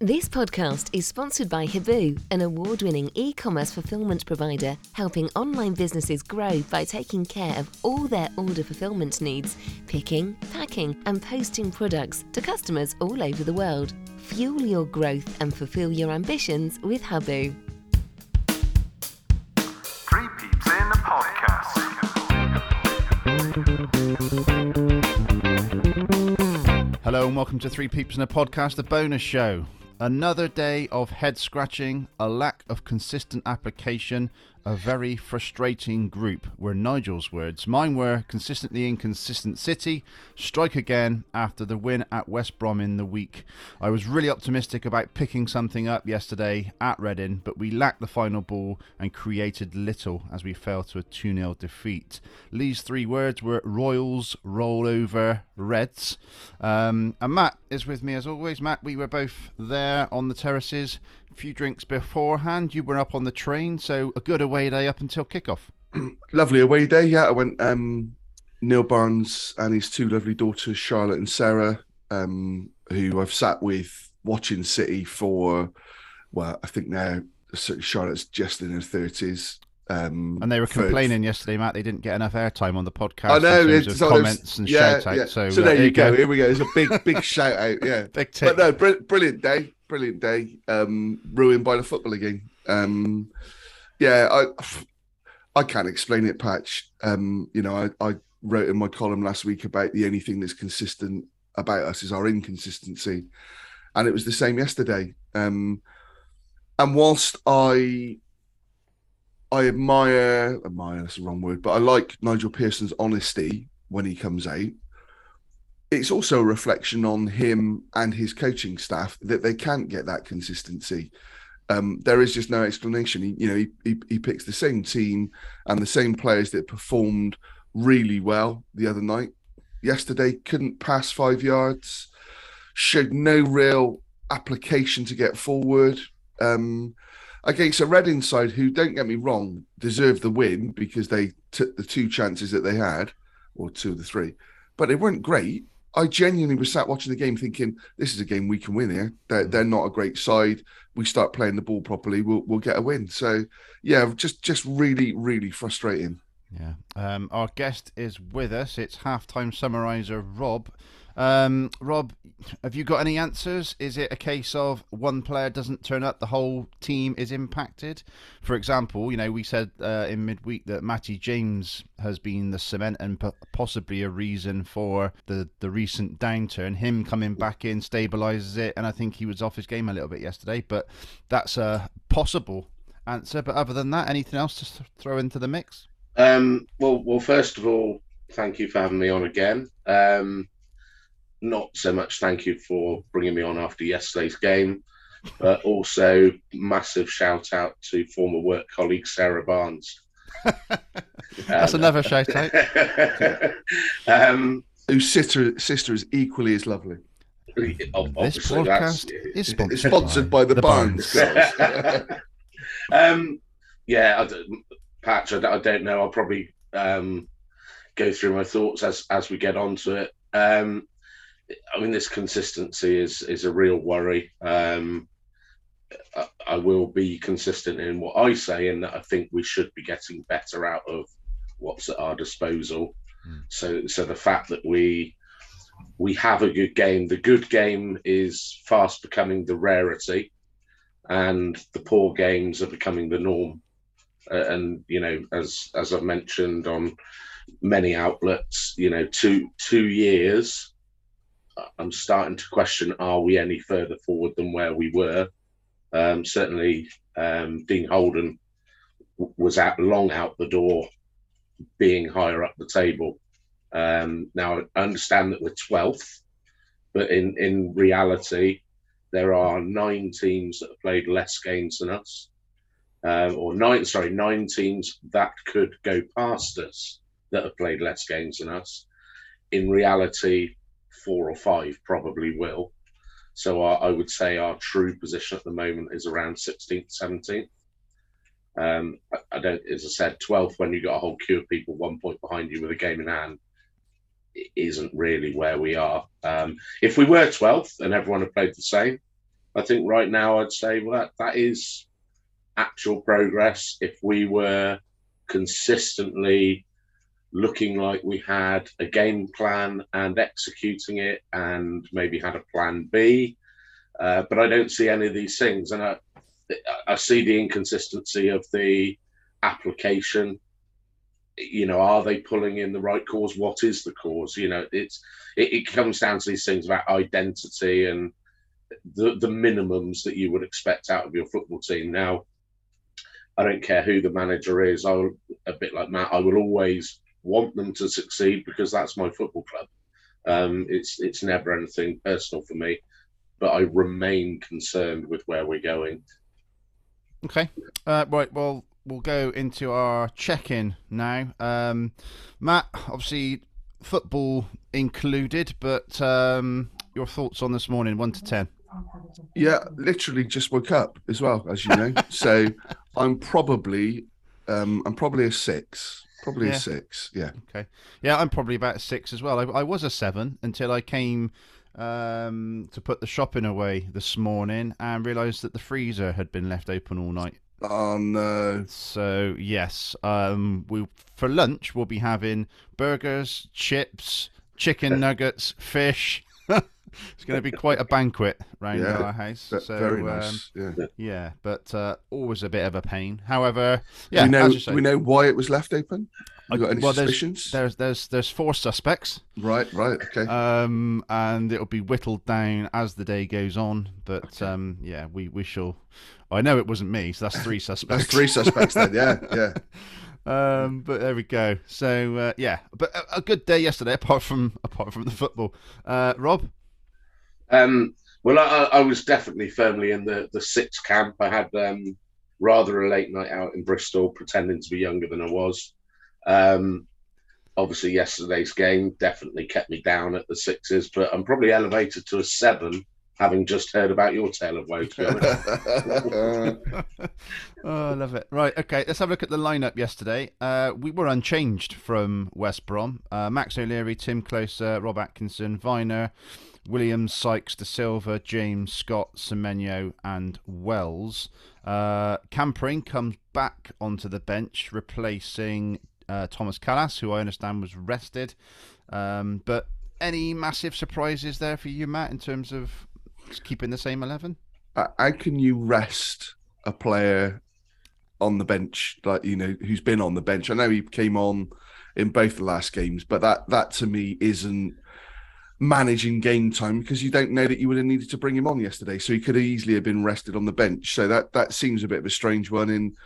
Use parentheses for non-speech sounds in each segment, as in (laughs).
This podcast is sponsored by Huboo, an award winning e commerce fulfillment provider helping online businesses grow by taking care of all their order fulfillment needs, picking, packing, and posting products to customers all over the world. Fuel your growth and fulfill your ambitions with Huboo. Three Peeps in a Podcast. Hello and welcome to Three Peeps in a Podcast, a bonus show. Another day of head scratching, a lack of consistent application, a very frustrating group were Nigel's words. Mine were consistently inconsistent City, strike again after the win at West Brom in the week. I was really optimistic about picking something up yesterday at Reading, but we lacked the final ball and created little as we fell to a 2 0 defeat. Lee's three words were Royals, roll over, Reds. Um, and Matt is with me as always. Matt, we were both there on the terraces few drinks beforehand. You were up on the train, so a good away day up until kickoff. (clears throat) lovely away day. Yeah, I went. Um, Neil Barnes and his two lovely daughters, Charlotte and Sarah, um, who I've sat with watching City for. Well, I think now Charlotte's just in her thirties. Um, and they were complaining for, yesterday, Matt. They didn't get enough airtime on the podcast. I know. In terms of comments and yeah, shout out. Yeah. So, so uh, there, there you go. go. Here we go. It's a big, big (laughs) shout out. Yeah, big tip. But no, br- brilliant day brilliant day. Um, ruined by the football again. Um, yeah, I I can't explain it, Patch. Um, you know, I, I wrote in my column last week about the only thing that's consistent about us is our inconsistency, and it was the same yesterday. Um, and whilst I I admire admire that's the wrong word, but I like Nigel Pearson's honesty when he comes out it's also a reflection on him and his coaching staff that they can't get that consistency. Um, there is just no explanation. He, you know, he, he, he picks the same team and the same players that performed really well the other night. Yesterday, couldn't pass five yards, showed no real application to get forward. Um, against a Reading side who, don't get me wrong, deserved the win because they took the two chances that they had, or two of the three, but they weren't great. I genuinely was sat watching the game thinking, this is a game we can win here. They're, mm. they're not a great side. We start playing the ball properly, we'll, we'll get a win. So, yeah, just just really, really frustrating. Yeah. Um, our guest is with us. It's halftime summariser Rob. Um, Rob, have you got any answers? Is it a case of one player doesn't turn up, the whole team is impacted? For example, you know, we said uh, in midweek that Matty James has been the cement and possibly a reason for the, the recent downturn. Him coming back in stabilises it, and I think he was off his game a little bit yesterday, but that's a possible answer. But other than that, anything else to throw into the mix? Um, well, well, first of all, thank you for having me on again. Um, not so much thank you for bringing me on after yesterday's game, but also massive shout out to former work colleague Sarah Barnes. (laughs) That's um, another shout out. (laughs) um, Whose sister sister is equally as lovely. This podcast is sponsored, sponsored by, by, the, the Barnes, Barnes (laughs) um, yeah, I Patch, I, I, don't know. I'll probably um, go through my thoughts as as we get onto it. Um, I mean, this consistency is is a real worry. Um, I, I, will be consistent in what I say, and that I think we should be getting better out of what's at our disposal. Mm. So, so the fact that we we have a good game, the good game is fast becoming the rarity, and the poor games are becoming the norm. Uh, and you know, as as I've mentioned on many outlets, you know, two two years I'm starting to question: Are we any further forward than where we were? Um, certainly, um, Dean Holden was out long out the door, being higher up the table. Um, now, I understand that we're 12th, but in in reality, there are nine teams that have played less games than us, um, or nine sorry nine teams that could go past us that have played less games than us. In reality, four or five probably will. So our, I would say our true position at the moment is around 16th, 17th. Um, I, don't, as I said, 12th when you got a whole queue of people one point behind you with a game in hand is isn't really where we are. Um, if we were 12th and everyone had played the same, I think right now I'd say well that, that is actual progress. If we were consistently looking like we had a game plan and executing it, and maybe had a plan B, uh, but I don't see any of these things, and I I see the inconsistency of the application. You know are they pulling in the right cause? What is the cause? You know it's it, it comes down to these things about identity and the the minimums that you would expect out of your football team. Now i don't care who the manager is. I will a bit like matt i will always want them to succeed because that's my football club um, it's it's never anything personal for me but i remain concerned with where we're going Okay. Uh, right. Well, we'll go into our check-in now. Um, Matt, obviously football included, but um, your thoughts on this morning, one to ten. Yeah, literally just woke up as well, as you know. so I'm probably um I'm probably a six. Probably Yeah. a six. Yeah. Okay. Yeah, I'm probably about a six as well. I, I was a seven until I came um, to put the shopping away this morning and realised that the freezer had been left open all night. Oh no. So yes, um, we for lunch we'll be having burgers, chips, chicken nuggets, fish. It's going to be quite a banquet round Yeah, our house. So Very um, yeah. yeah, but uh, always a bit of a pain. However, yeah, we know we know why it was left open. You got any well, there's- suspicions? there's there's there's four suspects. Right, right, okay. um, and it'll be whittled down as the day goes on. But um, yeah, we we shall. I know it wasn't me, so that's three (laughs) suspects. That's three suspects then, yeah, yeah. (laughs) Um, but there we go. So uh, yeah, but a, a good day yesterday, apart from (laughs) apart from the football. Uh, Rob, Um, well, I, I was definitely firmly in the the sixth camp. I had um, rather a late night out in Bristol, pretending to be younger than I was. Um, obviously, yesterday's game definitely kept me down at the sixes, but I'm probably elevated to a seven, having just heard about your tale of woe. (laughs) Oh, I love it. Right, okay, let's have a look at the lineup yesterday. Uh, we were unchanged from West Brom. Uh, Max O'Leary, Timm Klose, Rob Atkinson, Vyner, Williams, Sykes, Dasilva, James, Scott, Semenyo, and Wells. Uh, Cam Pring comes back onto the bench, replacing uh, Tomas Kalas, who I understand was rested. Um, but any massive surprises there for you, Matt, in terms of keeping the same 11? How- can you rest a player on the bench, like you know, who's been on the bench? I know he came on in both the last games, but that that to me isn't managing game time because you don't know that you would have needed to bring him on yesterday. So he could easily have been rested on the bench. So that that seems a bit of a strange one. In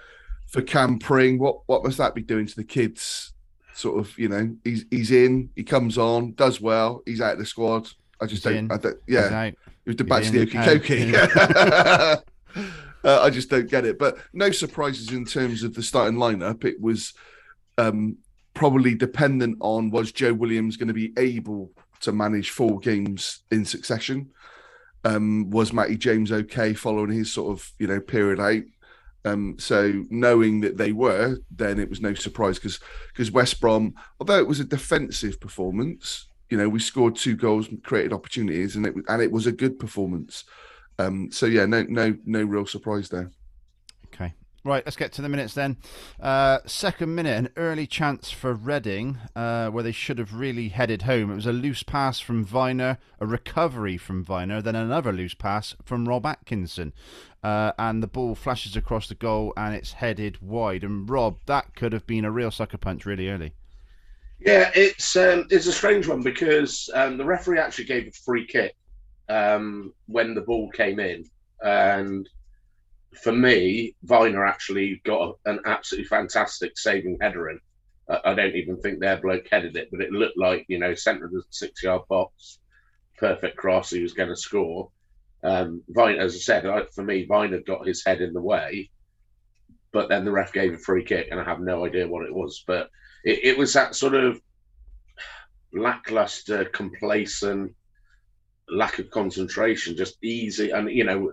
for Cam Pring, what what must that be doing to the kids? Sort of, you know, he's he's in, he comes on, does well, he's out of the squad. I just He's don't, I don't He's yeah. was the He's back to the Okie. Uh, I just don't get it. But no surprises in terms of the starting lineup. It was um, probably dependent on was Joe Williams going to be able to manage four games in succession? Um, was Matty James okay following his sort of you know period out? Um, so knowing that they were, then it was no surprise because because West Brom, although it was a defensive performance, you know we scored two goals, created opportunities, and it and it was a good performance. Um, so yeah, no no no real surprise there. Right, let's get to the minutes then. Uh, second minute, an early chance for Reading, uh, where they should have really headed home. It was a loose pass from Vyner, a recovery from Vyner, then another loose pass from Rob Atkinson. Uh, and the ball flashes across the goal and it's headed wide. And Rob, that could have been a real sucker punch really early. Yeah, it's um, it's a strange one because um, the referee actually gave a free kick um, when the ball came in, and for me, Vyner actually got an absolutely fantastic saving header in. I don't even think their bloke headed it, but it looked like you know centre of the six-yard box, perfect cross. He was going to score. Um, Vyner, as I said, I, for me, Vyner got his head in the way, but then the ref gave a free kick, and I have no idea what it was, but it, it was that sort of lackluster, complacent, lack of concentration, just easy. And, you know,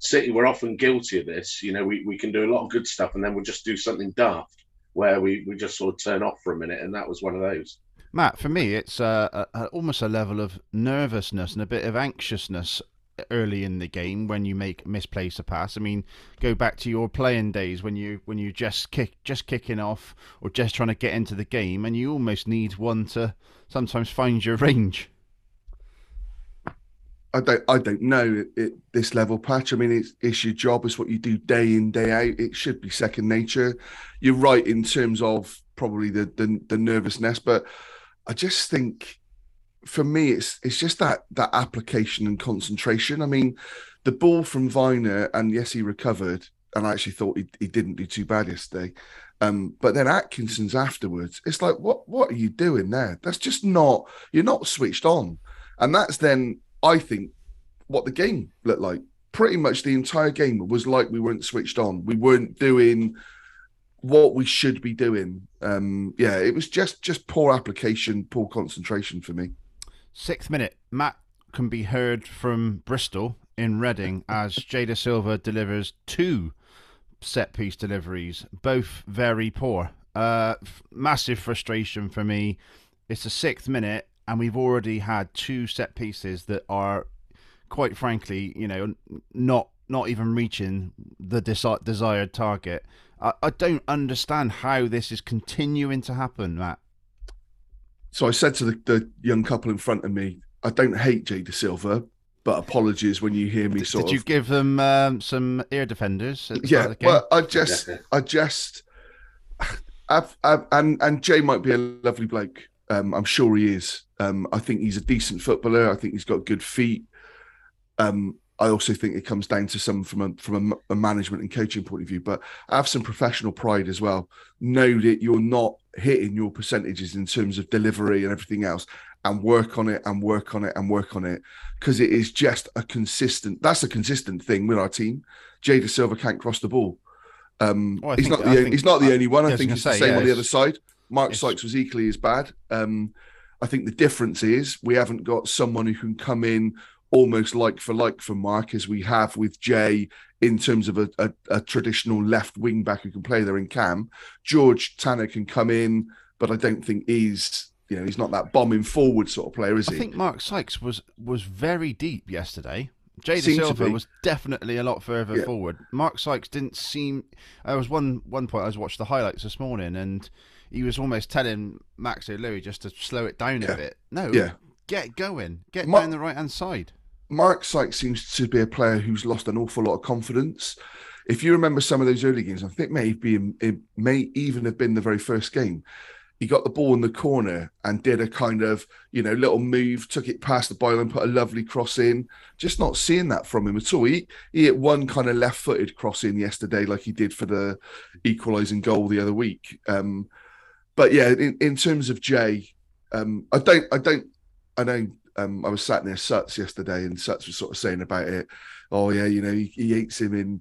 City, we're often guilty of this. You know, we, we can do a lot of good stuff and then we'll just do something daft where we, we just sort of turn off for a minute. And that was one of those. Matt, for me, it's uh, a, almost a level of nervousness and a bit of anxiousness. early in the game when you make misplace a pass. I mean, go back to your playing days when you when you just kick just kicking off or just trying to get into the game, and you almost need one to sometimes find your range. I don't I don't know this level, Patch. I mean, it's it's your job. It's what you do day in day out. It should be second nature. You're right in terms of probably the the, the nervousness, but I just think for me it's it's just that that application and concentration. I mean, the ball from Vyner, and yes, he recovered, and I actually thought he, he didn't do too bad yesterday. Um, but then Atkinson's afterwards, it's like, what what are you doing there? That's just not you're not switched on. And that's then I think what the game looked like. Pretty much the entire game was like we weren't switched on. We weren't doing what we should be doing. Um, yeah, it was just just poor application, poor concentration for me. Sixth minute, Matt can be heard from Bristol in Reading (laughs) as Jay Silva delivers two set piece deliveries, both very poor. Uh, f- massive frustration for me. It's the sixth minute, and we've already had two set pieces that are quite frankly, you know, not not even reaching the desi- desired target. I, I don't understand how this is continuing to happen, Matt. So I said to the, the young couple in front of me, I don't hate Jay Dasilva, but apologies when you hear me sort Did of. you give them um, some ear defenders? The yeah, the well, I just, I just, (sighs) I've, I've, and and Jay might be a lovely bloke. Um, I'm sure he is. Um, I think he's a decent footballer. I think he's got good feet. Um, I also think it comes down to some from a from a, a management and coaching point of view, but have some professional pride as well. Know that you're not hitting your percentages in terms of delivery and everything else, and work on it and work on it and work on it because it is just a consistent. That's a consistent thing with our team. Jay Silva can't cross the ball. Um, Well, he's think- not the I only, think- he's not the only one. I I think gonna it's the same yeah, on the other side. Mark it's- Sykes was equally as bad. Um, I think the difference is we haven't got someone who can come in almost like for like for Mark as we have with Jay in terms of a, a, a traditional left wing back who can play there in Cam. George Tanner can come in, but I don't think he's you know he's not that bombing forward sort of player, is I he? I think Mark Sykes was was very deep yesterday. Jay Dasilva was definitely a lot further Yeah. forward. Mark Sykes didn't seem. There was one one point I was watched the highlights this morning, and he was almost telling Max O'Leary just to slow it down Yeah. a bit. No, Yeah. get going, get Mar- down the right hand side. Mark Sykes seems to be a player who's lost an awful lot of confidence. If you remember some of those early games, I think maybe it may even have been the very first game. He got the ball in the corner and did a kind of, you know, little move, took it past the byline, put a lovely cross in. Just not seeing that from him at all. He, he hit one kind of left-footed cross in yesterday, like he did for the equalising goal the other week. Um, but yeah, in, in terms of Jay, um, I don't, I don't, I know um, I was sat near Suts yesterday, and Suts was sort of saying about it. Oh yeah, you know, he, he hates him in.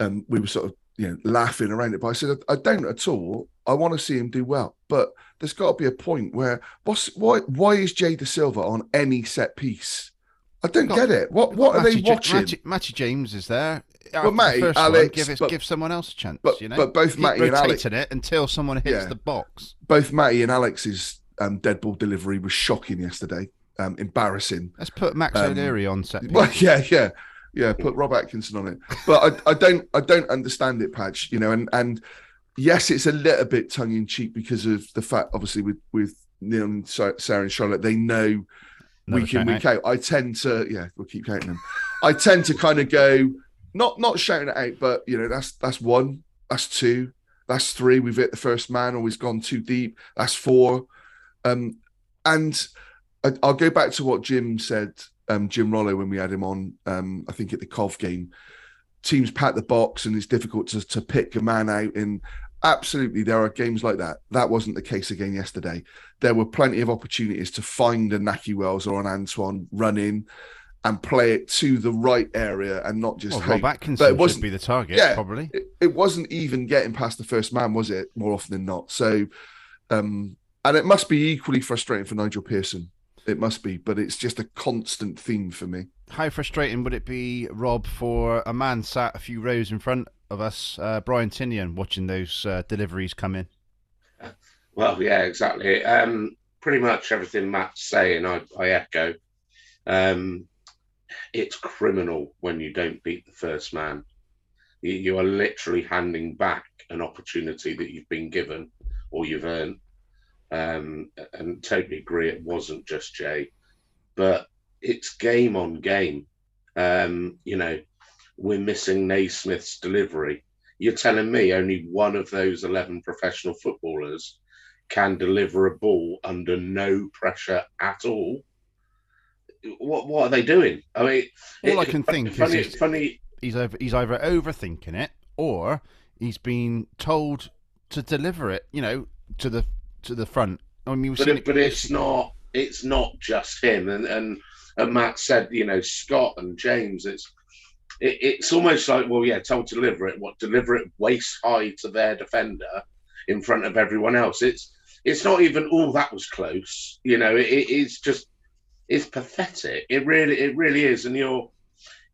Um, we were sort of you know laughing around it, but I said I don't at all. I want to see him do well, but there's got to be a point where what's why why is Jay Dasilva on any set piece? I don't Got- get it. What what are Matty they watching? Matty, Matty James is there. Well, After the Matty, one, Alex, give, it, but- give someone else a chance. but- you know, but both Matty and Alex- it until someone hits Yeah. the box. Both Matty and Alex's um, dead ball delivery was shocking yesterday. Um, embarrassing. Let's put Max Um, O'Leary on set. Well, yeah, yeah, yeah. Put Rob Atkinson on it, but I, I don't, I don't understand it, Patch. You know, and and yes, it's a little bit tongue in cheek because of the fact, obviously, with with Neil and Sarah and Charlotte, they know Another week in week out. I tend to, yeah, we'll keep counting them. I tend to kind of go, not not shouting it out, but you know, that's that's one, that's two, that's three. We've hit the first man, always gone too deep. That's four, um, and I, I'll go back to what Jim said, um, Jim Rollo, when we had him on. Um, I think at the Cov game, teams pat the box, and it's difficult to to pick a man out. And absolutely, there are games like that. That wasn't the case again yesterday. There were plenty of opportunities to find a Nahki Wells or an Antoine run in and play it to the right area and not just Well, hope. Rob Atkinson But it should wasn't- be the target, Yeah. probably. it, it wasn't even getting past the first man, was it? More often than not. So, um, and it must be equally frustrating for Nigel Pearson. It must be, but it's just a constant theme for me. How frustrating would it be, Rob, for a man sat a few rows in front of us, uh, Brian Tinnion, watching those uh, deliveries come in? Well, yeah, exactly. Um, pretty much everything Matt's saying, I, I echo. Um, it's criminal when you don't beat the first man. You, you are literally handing back an opportunity that you've been given or you've earned. Um, and totally agree, it wasn't just Jay, but it's game on game. Um, you know, we're missing Naismith's delivery. You're telling me only one of those 11 professional footballers can deliver a ball under no pressure at all. What what are they doing? I mean, All I it- can think is funny, he's- funny. He's over. He's either overthinking it or he's been told to deliver it. You know, to the to the front. I mean, But, it, but it's not. It's not just him. And and and Matt said, you know, Scott and James. It's it, it's almost like, well, yeah, told to deliver it. What deliver it waist high to their defender in front of everyone else. It's it's not even all that was close. You know, it, it is just it's pathetic. It really it really is. And you're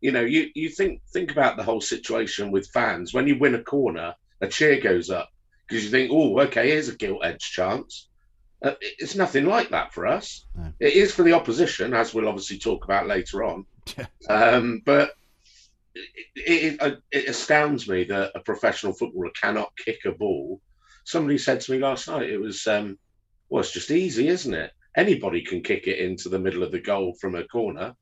you know, you you think think about the whole situation with fans. When you win a corner, a cheer goes up because you think, oh, okay, here's a gilt edge chance. Uh, it's nothing like that for us. No. It is for the opposition, as we'll obviously talk about later on. Um, but it, it, it, astounds me that a professional footballer cannot kick a ball. Somebody said to me last night, it was, um, well, it's just easy, isn't it? Anybody can kick it into the middle of the goal from a corner.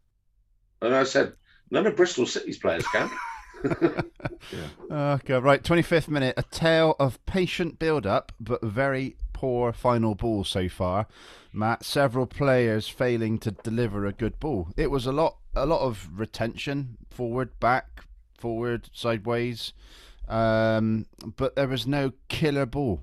And I said, none of Bristol City's players can. (laughs) (laughs) Okay, right. 25th minute. A tale of patient build up, but very poor final ball so far. Matt, several players failing to deliver a good ball. It was a lot, a lot of retention, forward, back, forward, sideways, um, but there was no killer ball.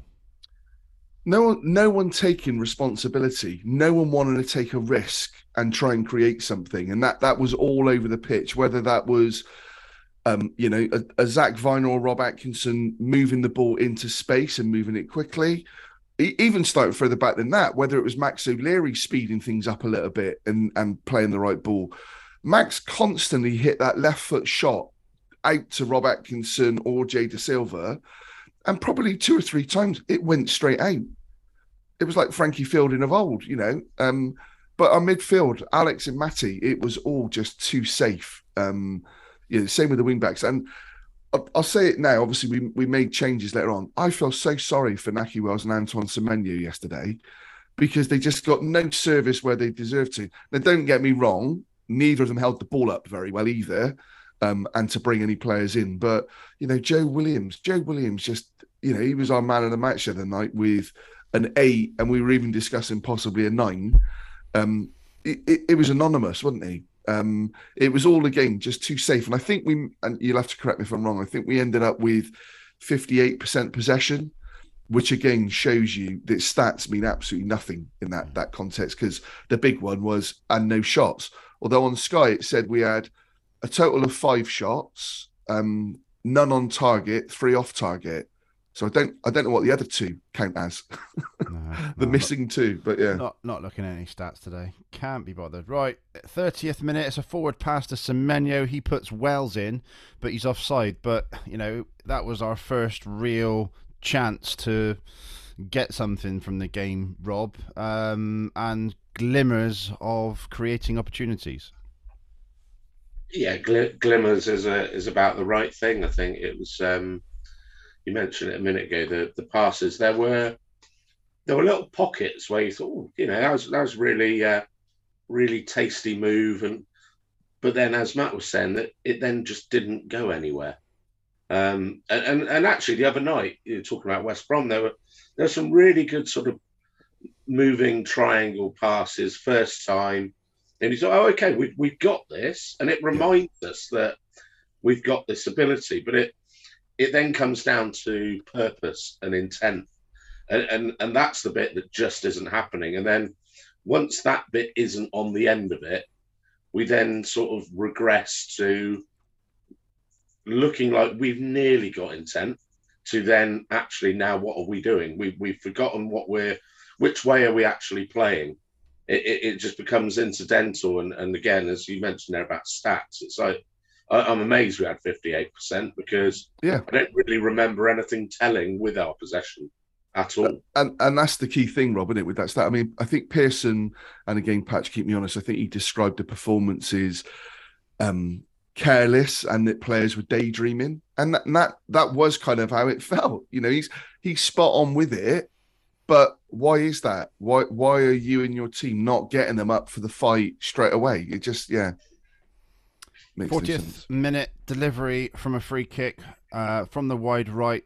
No one, no one taking responsibility. No one wanted to take a risk and try and create something, and that that was all over the pitch. Whether that was, um, you know, a, a Zak Vyner or Rob Atkinson moving the ball into space and moving it quickly, even starting further back than that. Whether it was Max O'Leary speeding things up a little bit and and playing the right ball, Max constantly hit that left foot shot out to Rob Atkinson or Jay Dasilva, and probably two or three times it went straight out it was like Frankie Fielding of old, you know. Um, but our midfield, Alex and Matty, it was all just too safe. Um, you know, same with the wing backs. And I'll, I'll say it now. Obviously, we we made changes later on. I feel so sorry for Nahki Wells and Antoine Semenyo yesterday because they just got no service where they deserve to. Now, don't get me wrong, neither of them held the ball up very well either. Um, and to bring any players in, but you know, Joe Williams, Joe Williams, just you know, he was our man of the match the other night with an eight, and we were even discussing possibly a nine. Um, it, it, it was anonymous, wasn't he? Um, it was all again just too safe, and I think we and you'll have to correct me if I'm wrong. I think we ended up with 58% possession, which again shows you that stats mean absolutely nothing in that that context because the big one was and no shots. Although on Sky it said we had a total of five shots, um, none on target, three off target. So I don't I don't know what the other two count as. (laughs) No, the no, missing two, but yeah. Not not looking at any stats today. Can't be bothered. Right, thirtieth minute. It's a forward pass to Semenyo. He puts Wells in, but he's offside. But you know that was our first real chance to get something from the game, Rob, um, and glimmers of creating opportunities. yeah, gl- glimmers is a, is about the right thing. I think it was. Um, you mentioned it a minute ago. The the passes there were there were little pockets where you thought, oh, you know, that was that was really uh, really tasty move, and but then as Matt was saying, that it then just didn't go anywhere. Um, and, and and actually, the other night you were talking about West Brom, there were there were some really good sort of moving triangle passes first time and he's like, oh, okay, we've, we've got this. And it reminds us that we've got this ability, but it it then comes down to purpose and intent. And, and, and that's the bit that just isn't happening. And then once that bit isn't on the end of it, we then sort of regress to looking like we've nearly got intent to then actually now what are we doing? We, we've forgotten what we're, which way are we actually playing? it, it, it just becomes incidental. And, and again, as you mentioned there about stats, it's like I, I'm amazed we had 58% because Yeah. I don't really remember anything telling with our possession at all. And and that's the key thing, Rob, isn't it? With that stat, I mean, I think Pearson, and again, Patch, keep me honest. I think he described the performances um, careless and that players were daydreaming, and that, and that that was kind of how it felt. You know, he's he's spot on with it, but why is that? Why why are you and your team not getting them up for the fight straight away? It just yeah. Makes no sense. 40th minute delivery from a free kick uh, from the wide right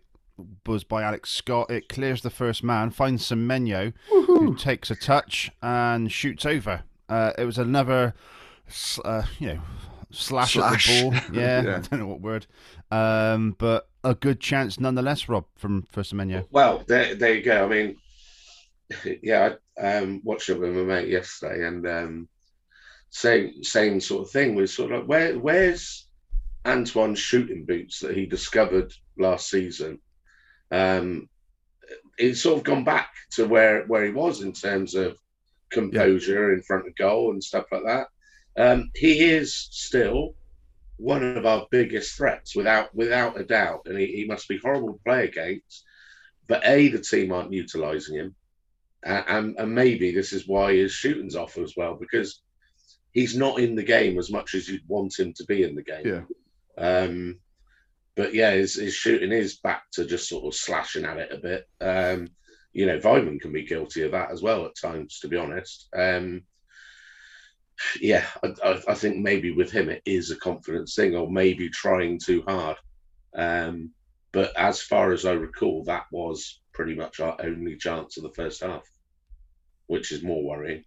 was by Alex Scott. It clears the first man, finds Semenyo, who takes a touch and shoots over. Uh, it was another, uh, you know, slash, Slash. at the ball. (laughs) Yeah, Yeah. (laughs) I don't know what word. Um, but a good chance nonetheless, Rob, from for Semenyo. Well, there, there you go. I mean, (laughs) yeah, I um, watched it with my mate yesterday, and um, same same sort of thing. Was sort of like, where where's Antoine's shooting boots that he discovered last season? Um, it's sort of gone back to where where he was in terms of composure in front of goal and stuff like that. Um, he is still one of our biggest threats, without without a doubt, and he, he must be horrible to play against. But a, the team aren't utilising him, and, and and maybe this is why his shooting's off as well because he's not in the game as much as you'd want him to be in the game. Yeah. Um, but yeah, his, his shooting is back to just sort of slashing at it a bit. Um, you know, Weimann can be guilty of that as well at times, to be honest. Um, yeah, I, I, I think maybe with him it is a confidence thing, or maybe trying too hard. Um, but as far as I recall, that was pretty much our only chance of the first half, which is more worrying.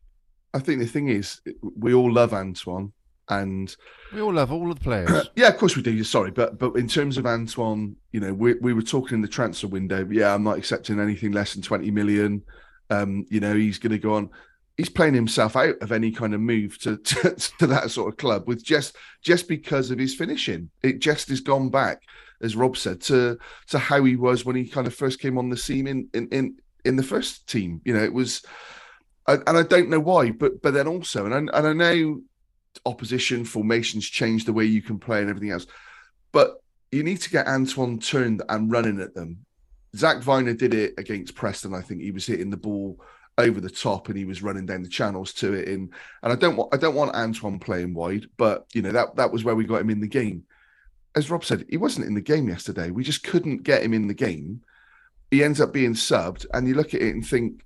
I think the thing is, we all love Antoine, and We all love all of the players. (clears throat) yeah, of course we do. Sorry, but but in terms of Antoine, you know, we we were talking in the transfer window. Yeah, I'm not accepting anything less than 20 million. Um, you know, he's going to go on. He's playing himself out of any kind of move to, (laughs) to to that sort of club with just just because of his finishing. It just has gone back, as Rob said, to to how he was when he kind of first came on the scene in in in, in the first team. You know, it was, and, I don't know why, but but then also, and I, and I know opposition formations change the way you can play and everything else. But you need to get Antoine turned and running at them. Zak Vyner did it against Preston. I think he was hitting the ball over the top and he was running down the channels to it. In and I don't want I don't want Antoine playing wide, but you know that that was where we got him in the game. As Rob said, he wasn't in the game yesterday. We just couldn't get him in the game. He ends up being subbed, and you look at it and think,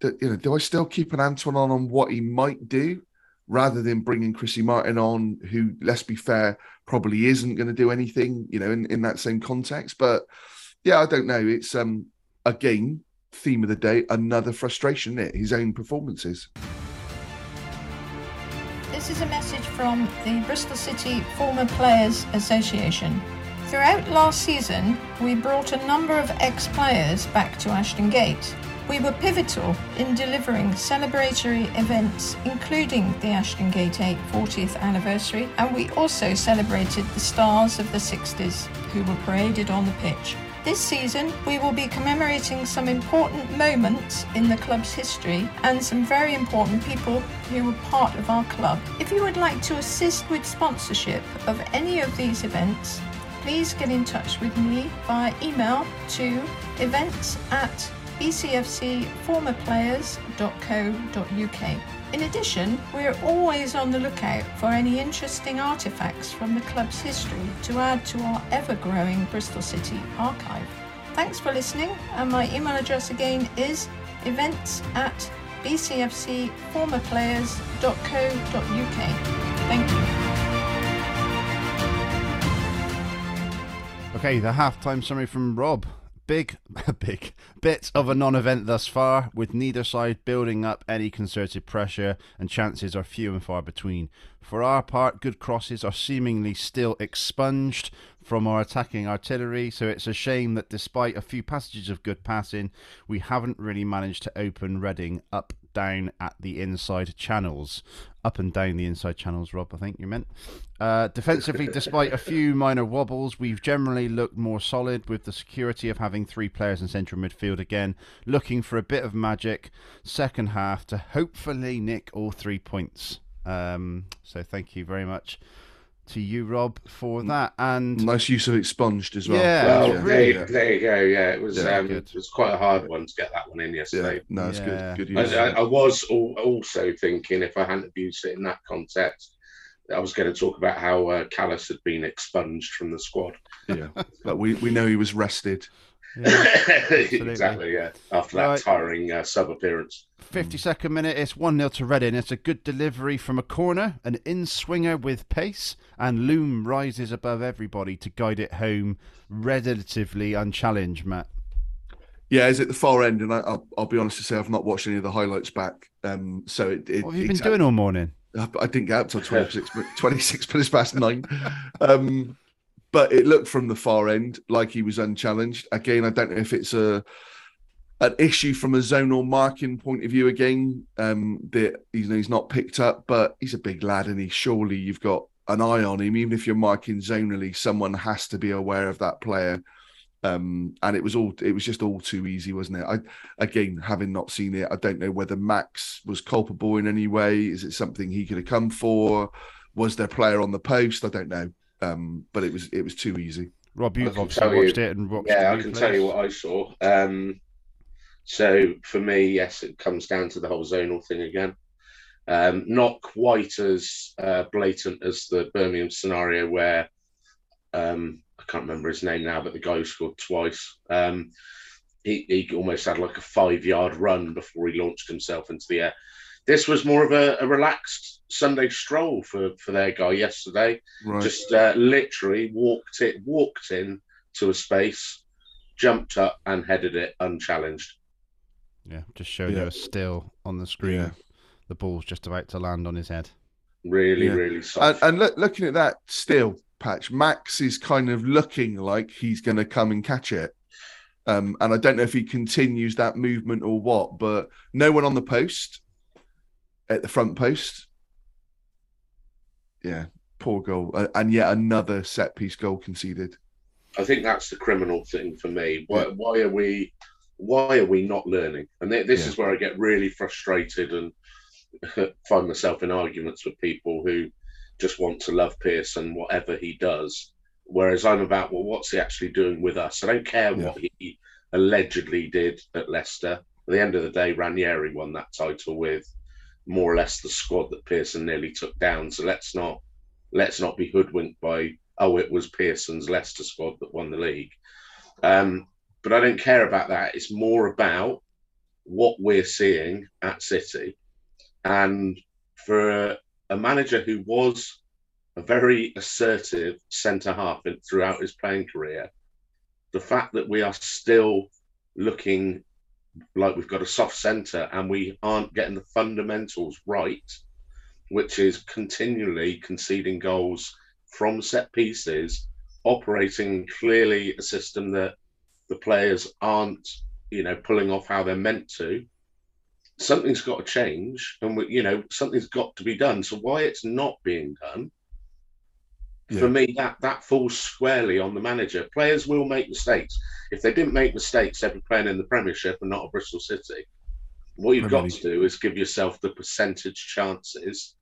that, you know, do I still keep an Antoine on on what he might do? rather than bringing Chrissy Martin on, who, let's be fair, probably isn't going to do anything, you know, in, in that same context. But yeah, I don't know. It's um again theme of the day, another frustration. Isn't his own performances. This is a message from the Bristol City Former Players Association. Throughout last season, we brought a number of ex players back to Ashton Gate. We were pivotal in delivering celebratory events, including the Ashton Gate 8 40th anniversary, and we also celebrated the stars of the 60s who were paraded on the pitch. This season, we will be commemorating some important moments in the club's history and some very important people who were part of our club. If you would like to assist with sponsorship of any of these events, please get in touch with me via email to events at bcfcformerplayers.co.uk. In addition, we are always on the lookout for any interesting artifacts from the club's history to add to our ever growing Bristol City archive. Thanks for listening, and my email address again is events at bcfcformerplayers.co.uk. Thank you. Okay, the halftime summary from Rob. Big, (laughs) big bit of a non-event thus far, with neither side building up any concerted pressure, and chances are few and far between. For our part, good crosses are seemingly still expunged from our attacking artillery, so it's a shame that despite a few passages of good passing, we haven't really managed to open Reading up down at the inside channels. Up and down the inside channels, Rob, I think you meant. Uh, defensively, (laughs) despite a few minor wobbles, we've generally looked more solid with the security of having three players in central midfield again, looking for a bit of magic second half to hopefully nick all three points. Um, so thank you very much to you, Rob, for that. And Nice use of expunged as well. Yeah, Well, Yeah. there, yeah. there you go. Yeah, it was. Yeah, um, it was quite a hard one to get that one in Yeah, yesterday. no, it's Yeah. good. Good I, use. I, I was also thinking if I hadn't abused it in that context, I was going to talk about how uh, Kalas had been expunged from the squad. Yeah, but we, we know he was rested. (laughs) exactly, yeah. After that Right. tiring uh, sub appearance. 52nd minute, it's 1 0 to Reading. It's a good delivery from a corner, an in swinger with pace, and Loum rises above everybody to guide it home relatively unchallenged, Matt. Yeah, is at the far end, and I, I'll, I'll be honest to say I've not watched any of the highlights back. Um, so it, it What have you been doing all morning? I I didn't get up till 26, mi- 26 minutes past nine. (laughs) Um, but it looked from the far end like he was unchallenged. Again, I don't know if it's a an issue from a zonal marking point of view again um, that you know, he's not picked up, but he's a big lad and he surely you've got an eye on him. Even if you're marking zonally, someone has to be aware of that player. Um, and it was all it was just all too easy, wasn't it? I again, having not seen it, I don't know whether Max was culpable in any way. Is it something he could have come for? Was there a player on the post? I don't know. Um, but it was it was too easy. Rob, you've obviously tell you- watched it and watched Yeah, the I can tell you what I saw. Um, so for me, yes, it comes down to the whole zonal thing again. Um, not quite as uh, blatant as the Birmingham scenario where um, I can't remember his name now, but the guy who scored twice. Um, he, he almost had like a five yard run before he launched himself into the air. This was more of a, a relaxed Sunday stroll for, for their guy yesterday Right. just uh, literally walked it walked in to a space jumped up and headed it unchallenged Yeah, just showing Yeah. you a still on the screen. Yeah. The ball's just about to land on his head. really Yeah. really and, soft and look, looking at that still patch, Max is kind of looking like he's going to come and catch it. Um, and I don't know if he continues that movement or what, but no one on the post at the front post. Yeah, poor goal, Uh, and yet another set piece goal conceded. i think that's the criminal thing for me why, Yeah. why are we why are we not learning and th- this Yeah. is where i get really frustrated and (laughs) find myself in arguments with people who just want to love pearson whatever he does whereas i'm about well what's he actually doing with us i don't care Yeah. what he allegedly did at leicester at the end of the day ranieri won that title with more or less the squad that pearson nearly took down. So let's not let's not be hoodwinked by oh it was pearson's leicester squad that won the league. Um, but i don't care about that. It's more about what we're seeing at city. And for a, a manager who was a very assertive centre half throughout his playing career, the fact that we are still looking like we've got a soft centre and we aren't getting the fundamentals right, which is continually conceding goals from set pieces, operating clearly a system that the players aren't, you know, pulling off how they're meant to. Something's got to change and we, you know something's got to be done. So why it's not being done Yeah. for me that that falls squarely on the manager players will make mistakes if they didn't make mistakes they'd be playing in the premiership and not at bristol city what you've Premier got to do is give yourself the percentage chances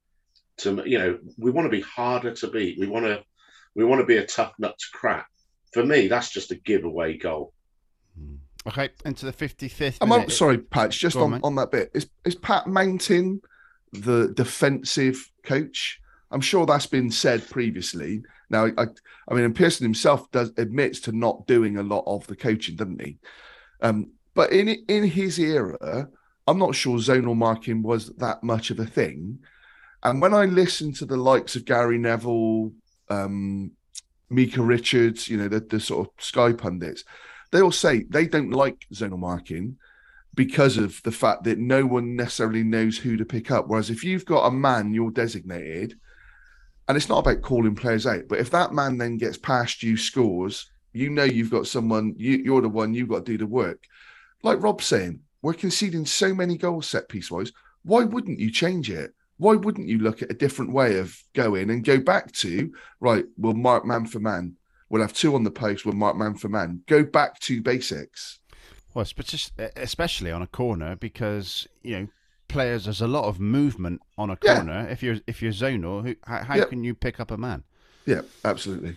to you know we want to be harder to beat we want to we want to be a tough nut to crack for me that's just a giveaway goal hmm. Okay, into the 55th. Am I minute. sorry, Patch? Just Go on, on, on that bit, is is Pat Mountain the defensive coach? I'm sure that's been said previously. Now, I, I mean, and Pearson himself does admits to not doing a lot of the coaching, doesn't he? Um, but in in his era, I'm not sure zonal marking was that much of a thing. And when I listen to the likes of Gary Neville, um, Micah Richards, you know, the, the sort of Sky pundits, they all say they don't like zonal marking because of the fact that no one necessarily knows who to pick up. Whereas if you've got a man you're designated, and it's not about calling players out, but if that man then gets past you, scores, you know you've got someone, you, you're the one you've got to do the work. Like Rob's saying, we're conceding so many goals set piece wise. Why wouldn't you change it? Why wouldn't you look at a different way of going and go back to right? We'll mark man for man. We'll have two on the post. We'll mark man for man. Go back to basics. Well, especially on a corner because you know players. There's a lot of movement on a Yeah. corner. If you're if you're zonal, who, how, how Yep. can you pick up a man? Yeah, absolutely.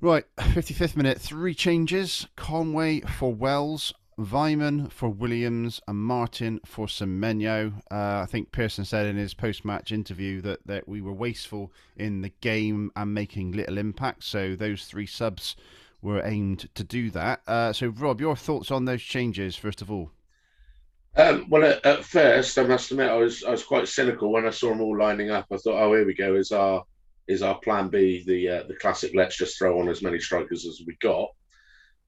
Right, 55th minute, three changes. Conway for Wells, Weimann for Williams and Martin for Semenyo. Uh, I think Pearson said in his post-match interview that, that we were wasteful in the game and making little impact. So those three subs were aimed to do that. Uh, so Rob, your thoughts on those changes first of all? Um, well, at, at, first, I must admit, I was I was quite cynical when I saw them all lining up. I thought, oh, here we go. Is our is our plan B the uh, the classic? Let's just throw on as many strikers as we got.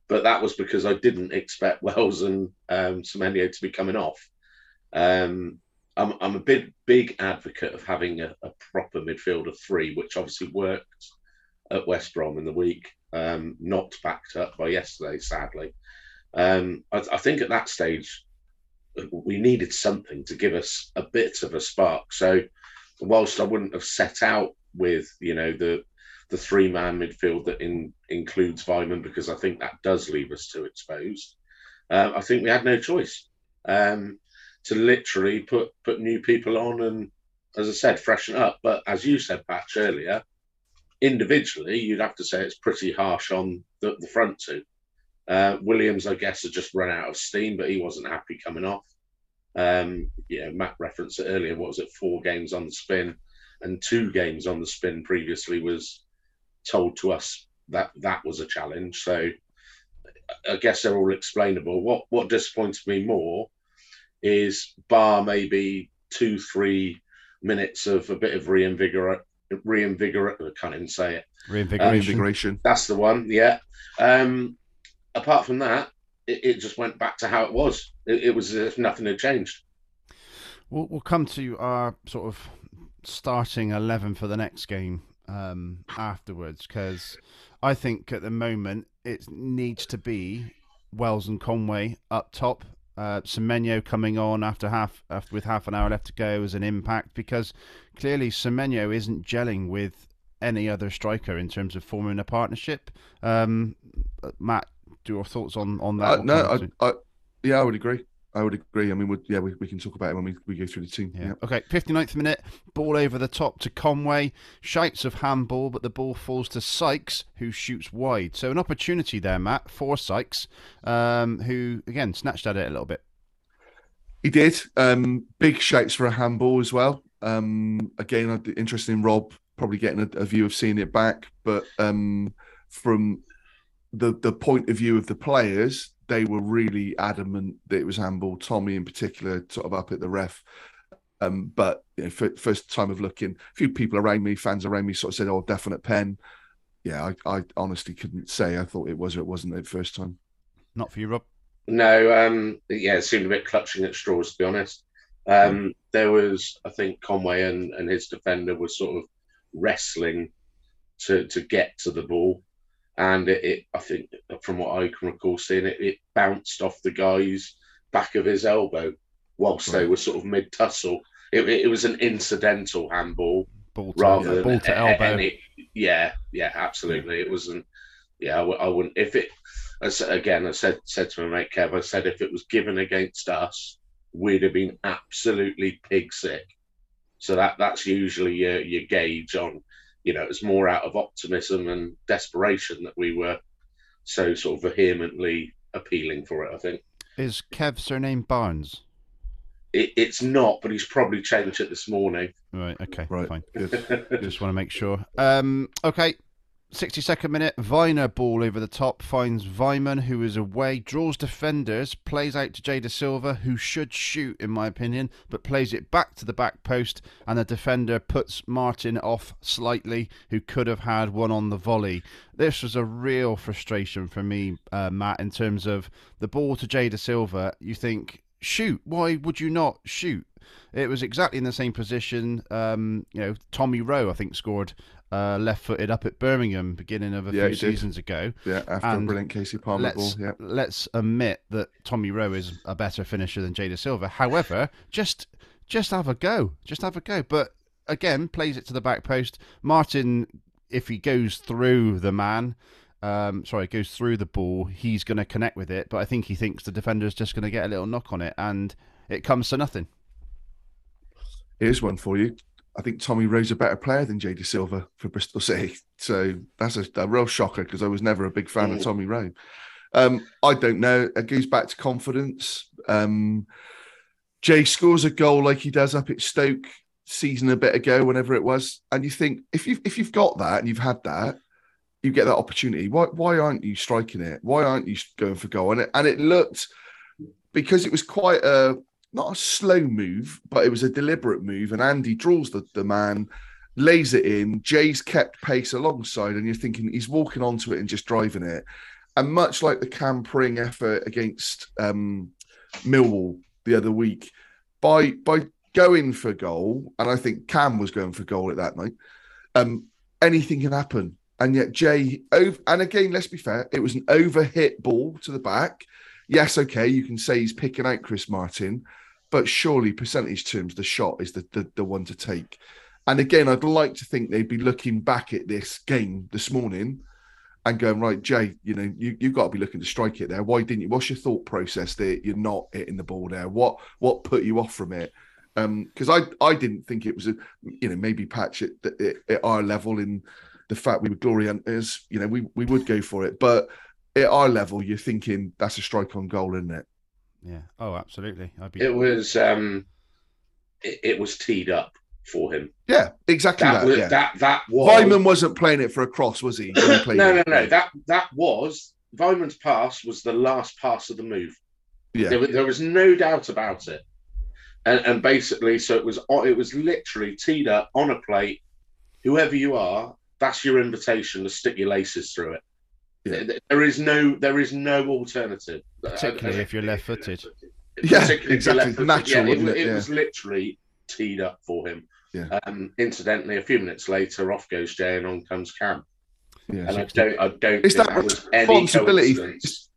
But that was because I didn't expect (laughs) Wells and um, Semenyo to be coming off. Um, I'm I'm a big big advocate of having a, a proper midfield of three, which obviously worked at West Brom in the week. Um, not backed up by yesterday, sadly. Um, I, I think at that stage we needed something to give us a bit of a spark. So, whilst I wouldn't have set out with you know the the three man midfield that in, includes Weimann because I think that does leave us too exposed. Uh, I think we had no choice um, to literally put put new people on and, as I said, freshen up. But as you said, Patch earlier, individually, you'd have to say it's pretty harsh on the, the front two. Uh, Williams, I guess, had just run out of steam, but he wasn't happy coming off. Um, yeah, Matt referenced it earlier. What was it? Four games on the spin, and two games on the spin previously was told to us that that was a challenge. So I guess they're all explainable. What what disappoints me more is bar maybe two three minutes of a bit of reinvigorate reinvigorate. I can't even say it. Reinvigoration. Reinvigoration. That's the one. Yeah. Um, apart from that, it, it, just went back to how it was. It, it, was as if nothing had changed. We'll, we'll come to our sort of starting 11 for the next game um, afterwards because I think at the moment it needs to be Wells and Conway up top. Uh, Semenyo coming on after half after, with half an hour left to go as an impact because clearly Semenyo isn't gelling with any other striker in terms of forming a partnership. Um, Matt, your thoughts on on that? Uh, no, I, I, yeah, I would agree. I would agree. I mean, we, yeah, we, we can talk about it when we, we go through the team. Yeah. yeah. Okay, 59th minute, ball over the top to Conway. Shouts of handball, but the ball falls to Sykes, who shoots wide. So an opportunity there, Matt, for Sykes, um, who, again, snatched at it a little bit. He did. Um, big shouts for a handball as well. Um, again, interesting, Rob probably getting a, a, view of seeing it back, but um, from the the point of view of the players, they were really adamant that it was handball. Tommy, in particular, sort of up at the ref. Um, but you know, for, first time of looking, a few people around me, fans around me, sort of said, "Oh, definite pen." Yeah, I, I honestly couldn't say. I thought it was or it wasn't the first time. Not for you, Rob. No, um, yeah, it seemed a bit clutching at straws, to be honest. Um, there was, I think, Conway and, and his defender was sort of wrestling to to get to the ball, and it, it, I think from what I can recall seeing it, it bounced off the guy's back of his elbow whilst right. they were sort of mid tussle. It, it, was an incidental handball ball to, rather yeah, than ball to elbow. Yeah, yeah, absolutely. It wasn't. Yeah, I w- I wouldn't. If it, as, again, I said said to my mate Kev, I said if it was given against us, we'd have been absolutely pig sick. So that that's usually your your gauge on you know, it was more out of optimism and desperation that we were so sort of vehemently appealing for it. I think. Is Kev's surname Barnes? It, it's not, but he's probably changed it this morning. Right. Okay. Right. Fine. Good. (laughs) Just want to make sure. Um. Okay. 62nd minute, Vyner ball over the top finds Weimann, who is away, draws defenders, plays out to Jay Dasilva, who should shoot, in my opinion, but plays it back to the back post, and the defender puts Martin off slightly, who could have had one on the volley. This was a real frustration for me, uh, Matt, in terms of the ball to Jay Dasilva. You think, shoot, why would you not shoot? It was exactly in the same position. Um, you know, Tommy Rowe, I think, scored uh, left-footed up at Birmingham beginning of a yeah, few seasons ago. Yeah, after and a brilliant Kasey Palmer let's, ball. Yeah. Let's admit that Tommy Rowe is a better finisher than Jay Dasilva. However, just just have a go. Just have a go. But again, plays it to the back post. Martin, if he goes through the man, um, sorry, goes through the ball, he's going to connect with it. But I think he thinks the defender is just going to get a little knock on it, and it comes to nothing. Here's one for you. I think Tommy Rowe's a better player than Jay Dasilva for Bristol City. So that's a, a real shocker because I was never a big fan mm. of Tommy Rowe. Um, I don't know. It goes back to confidence. Um, Jay scores a goal like he does up at Stoke season a bit ago, whenever it was, and you think if you if you've got that and you've had that, you get that opportunity. Why why aren't you striking it? Why aren't you going for goal? And it, and it looked because it was quite a not a slow move, but it was a deliberate move. And Andy draws the, the man, lays it in. Jay's kept pace alongside, and you're thinking he's walking onto it and just driving it. And much like the Cam Pring effort against um, Millwall the other week, by by going for goal, and I think Cam was going for goal at that night. Um, anything can happen, and yet Jay over. And again, let's be fair, it was an overhit ball to the back. Yes, okay, you can say he's picking out Chris Martin, but surely percentage terms, the shot is the, the, the one to take. And again, I'd like to think they'd be looking back at this game this morning and going, right, Jay, you know, you, you've got to be looking to strike it there. Why didn't you? What's your thought process that you're not hitting the ball there? What what put you off from it? Because um, I I didn't think it was a, you know, maybe patch it at, at our level in the fact we were glory hunters, you know, we, we would go for it. But at our level, you're thinking that's a strike on goal, isn't it? Yeah. Oh, absolutely. I'd be... It was um, it, it, was teed up for him. Yeah, exactly. That that, was, yeah. that that was. Weimann wasn't playing it for a cross, was he? he no, no, no. That that was Weimann's pass was the last pass of the move. Yeah. There, there was no doubt about it. And, and basically, so it was it was literally teed up on a plate. Whoever you are, that's your invitation to stick your laces through it. Yeah. There is no there is no alternative. Particularly uh, if you're left footed. Yeah, exactly. Natural, yeah, it, it, it yeah. was literally teed up for him. Yeah. Um, incidentally, a few minutes later, off goes Jay and on comes Cam. Yeah, and I don't, I don't. It's that, that responsibility. It's,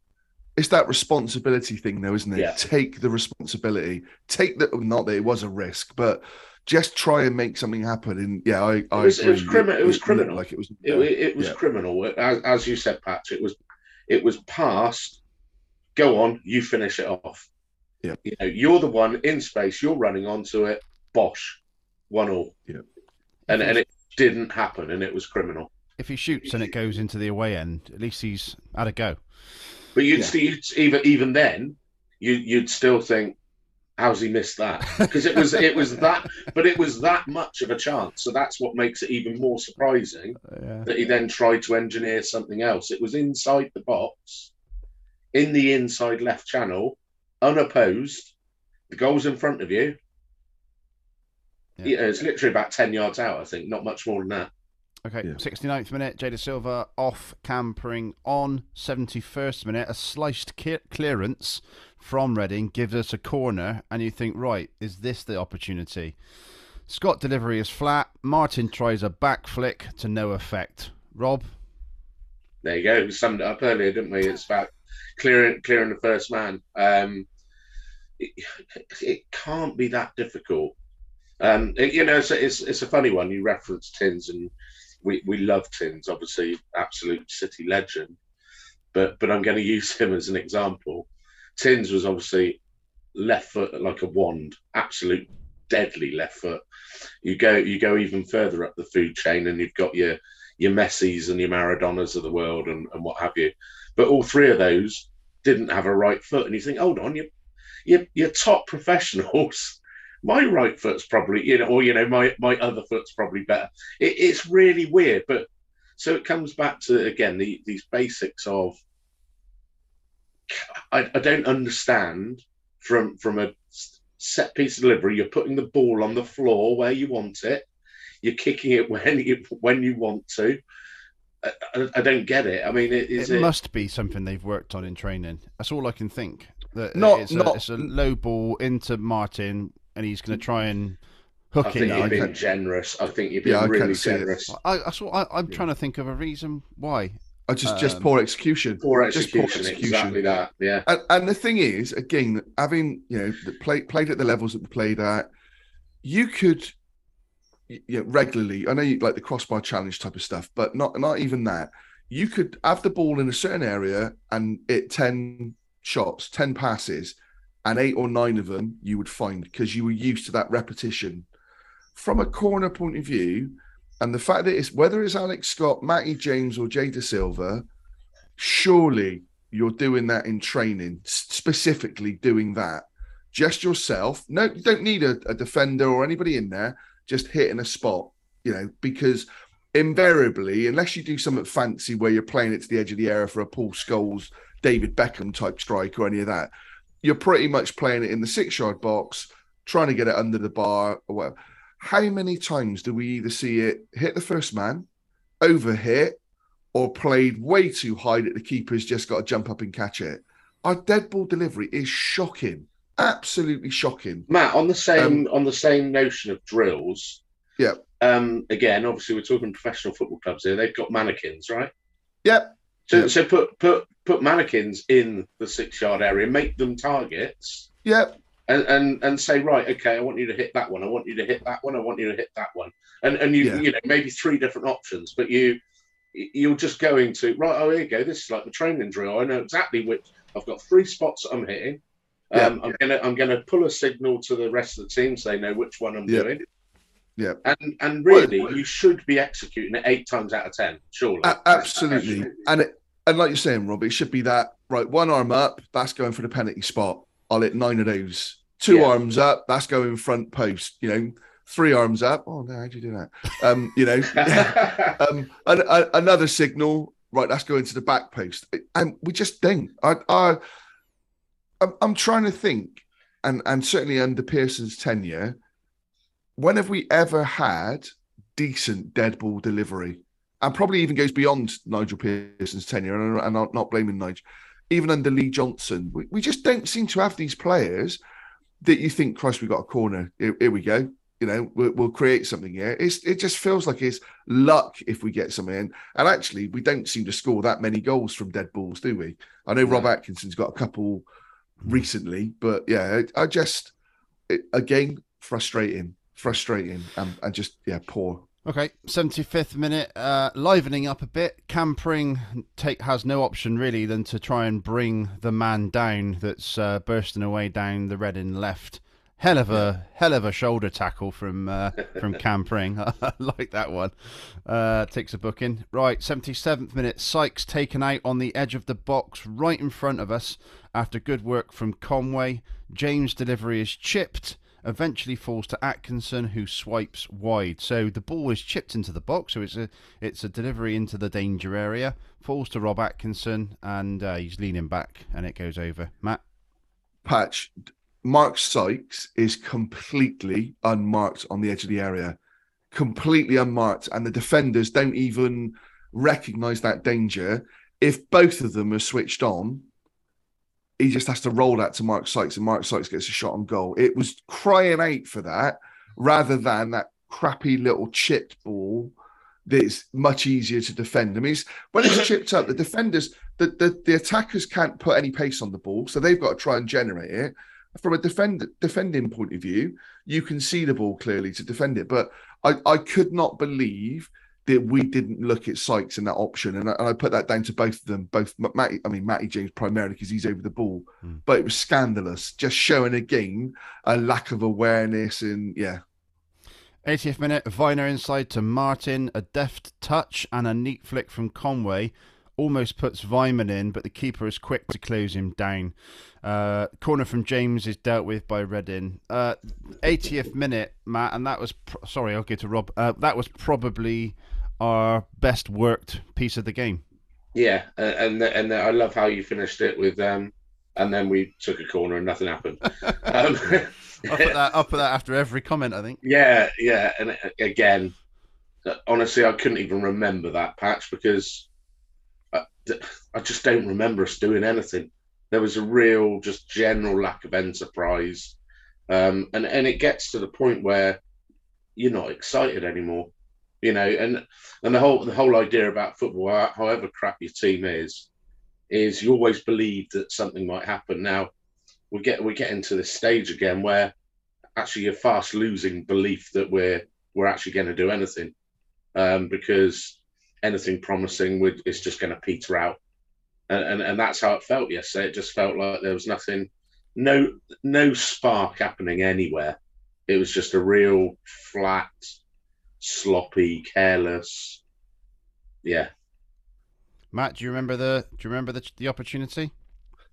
it's, that responsibility thing, though, isn't it? Yeah. Take the responsibility. Take the not that it was a risk, but just try and make something happen. And yeah, I, I it was, it was, crimi- it, was criminal. Like it was. It, it was yeah. criminal. As, as you said, Pat, it was. It was past. Go on, you finish it off. Yeah. You know, you're the one in space. You're running onto it. Bosh, one all. Yeah. And and it didn't happen, and it was criminal. If he shoots and it goes into the away end, at least he's had a go. But you'd, yeah. see, even even then, you you'd still think how's he missed that? Because it was it was that, but it was that much of a chance. So that's what makes it even more surprising uh, yeah. that he then tried to engineer something else. It was inside the box, in the inside left channel, unopposed. The goal's in front of you. Yeah. it's literally about ten yards out. I think, not much more than that. Okay, yeah. 69th minute, Jay Dasilva off, Cam Pring on. 71st minute, a sliced clearance from Reading gives us a corner, and you think, right, is this the opportunity? Scott delivery is flat. Martin tries a back flick to no effect. Rob? There you go. We summed it up earlier, didn't we? It's about clearing clearing the first man. Um, it, it can't be that difficult. Um, it, you know, it's, it's, it's a funny one. You reference Tins, and we, we love Tins, obviously, absolute City legend. But but I'm going (laughs) to use him as an example. Tins was obviously left foot like a wand, absolute deadly left foot. You go you go even further up the food chain, and you've got your your Messis and your Maradonas of the world, and, and what have you. But all three of those didn't have a right foot, and you think, hold on, you you your top professionals. (laughs) My right foot's probably, you know, or you know, my my other foot's probably better. It, it's really weird, but so it comes back to again the, these basics of I, I don't understand from from a set piece delivery. You're putting the ball on the floor where you want it. You're kicking it (laughs) when you when you want to. I, I don't get it. I mean, it, it, it, must be something they've worked on in training. That's all I can think. That not, it's, not, a, it's a low ball into Martin, and he's going to try and hook I it. Think you're being generous. I think you're being yeah, really generous. I, I, I, am trying to think of a reason why. Just um, just poor execution. Poor execution, just poor execution. Exactly that. Yeah. And, and, the thing is, again, having you know play, played at the levels that we played at, you could, you know, regularly. I know you like the crossbar challenge type of stuff, but not not even that. You could have the ball in a certain area and it ten shots, ten passes, and eight or nine of them you would find because you were used to that repetition. From a corner point of view, and the fact that it's whether it's Alex Scott, Matty James, or Jay Dasilva, surely you're doing that in training, specifically doing that, just yourself. No, you don't need a, a defender or anybody in there. Just hitting a spot, you know, because invariably, unless you do something fancy where you're playing it to the edge of the area for a Paul Scholes, David Beckham type strike or any of that, you're pretty much playing it in the six yard box, trying to get it under the bar or whatever. How many times do we either see it hit the first man, over hit, or played way too high that the keeper's just got to jump up and catch it? Our dead ball delivery is shocking, absolutely shocking. Matt, on the same um, on the same notion of drills. Yeah. Um, again, obviously, we're talking professional football clubs here. They've got mannequins, right? Yep. So, yep. so put put put mannequins in the six yard area, make them targets. Yep. And, and and say right, okay, I want you to hit that one. I want you to hit that one. I want you to hit that one. And and you yeah. you know maybe three different options, but you you're just going to right. Oh, here you go. This is like the training drill. I know exactly which. I've got three spots I'm hitting. Um, I'm gonna I'm gonna pull a signal to the rest of the team so they know which one I'm doing. Yeah. And and really, well, you should be executing it eight times out of ten, surely. absolutely. And it, and like you're saying, Rob, it should be that right. One arm up, that's going for the penalty spot. I'll hit nine of those. Two yeah. arms up, that's going front post. You know, three arms up. Oh no, how'd you do that? Um, you know, (laughs) um, and, and, another signal. Right, that's going to the back post, and we just don't. I, I, I'm trying to think, and and certainly under Pearson's tenure, when have we ever had decent dead ball delivery? And probably even goes beyond Nigel Pearson's tenure, and, and I'm not blaming Nigel. Even under Lee Johnson, we, we just don't seem to have these players that you think, Christ, we got a corner. Here, here we go. You know, we'll, we'll, create something here. It's, it just feels like it's luck if we get something in. And actually, we don't seem to score that many goals from dead balls, do we? I know Rob Atkinson's got a couple recently, but yeah, I just, it, again, frustrating frustrating and, and just yeah poor. Okay, 75th minute, uh, livening up a bit. Cam Pring take has no option really than to try and bring the man down that's uh, bursting away down the Reading left. Hell of a hell of a shoulder tackle from uh, from (laughs) Cam Pring. (laughs) I like that one. Uh, takes a booking. Right, 77th minute. Sykes taken out on the edge of the box right in front of us after good work from Conway. James' delivery is chipped eventually falls to Atkinson, who swipes wide. So the ball is chipped into the box, so it's a it's a delivery into the danger area. Falls to Rob Atkinson, and uh, he's leaning back, and it goes over. Matt, patch. Mark Sykes is completely unmarked on the edge of the area, completely unmarked, and the defenders don't even recognise that danger. If both of them are switched on, he just has to roll that to Mark Sykes, and Mark Sykes gets a shot on goal. It was crying out for that rather than that crappy little chipped ball that's much easier to defend. I mean, it's, when it's (coughs) chipped up, the defenders, the, the, the attackers can't put any pace on the ball, so they've got to try and generate it. From a defend, defending point of view, you can see the ball clearly to defend it. But I, I could not believe that we didn't look at Sykes in that option, and I, and I, put that down to both of them. Both Matty, I mean Matty James primarily because he's over the ball, mm. but it was scandalous, just showing again a lack of awareness and yeah. 80th minute, Vyner inside to Martin, a deft touch and a neat flick from Conway almost puts Weimann in, but the keeper is quick to close him down. Uh, corner from James is dealt with by Reading. Uh, 80th minute, Matt, and that was pro- sorry, I'll get to Rob. Uh, that was probably our best worked piece of the game. Yeah, and and I love how you finished it with um, and then we took a corner and nothing happened. (laughs) um, I'll put that I'll put that after every comment. I think. Yeah, yeah, and uh, again, uh, honestly, I couldn't even remember that patch because I, I just don't remember us doing anything. There was a real, just general lack of enterprise, um, and and it gets to the point where you're not excited anymore you know, and and the whole the whole idea about football, however crap your team is, is you always believe that something might happen. Now we get we get into this stage again where actually you're fast losing belief that we're we're actually going to do anything, um, because anything promising would is just going to peter out, and, and and that's how it felt yesterday. It just felt like there was nothing, no no spark happening anywhere. It was just a real flat sloppy, careless. Yeah. Matt, do you remember the do you remember the the opportunity?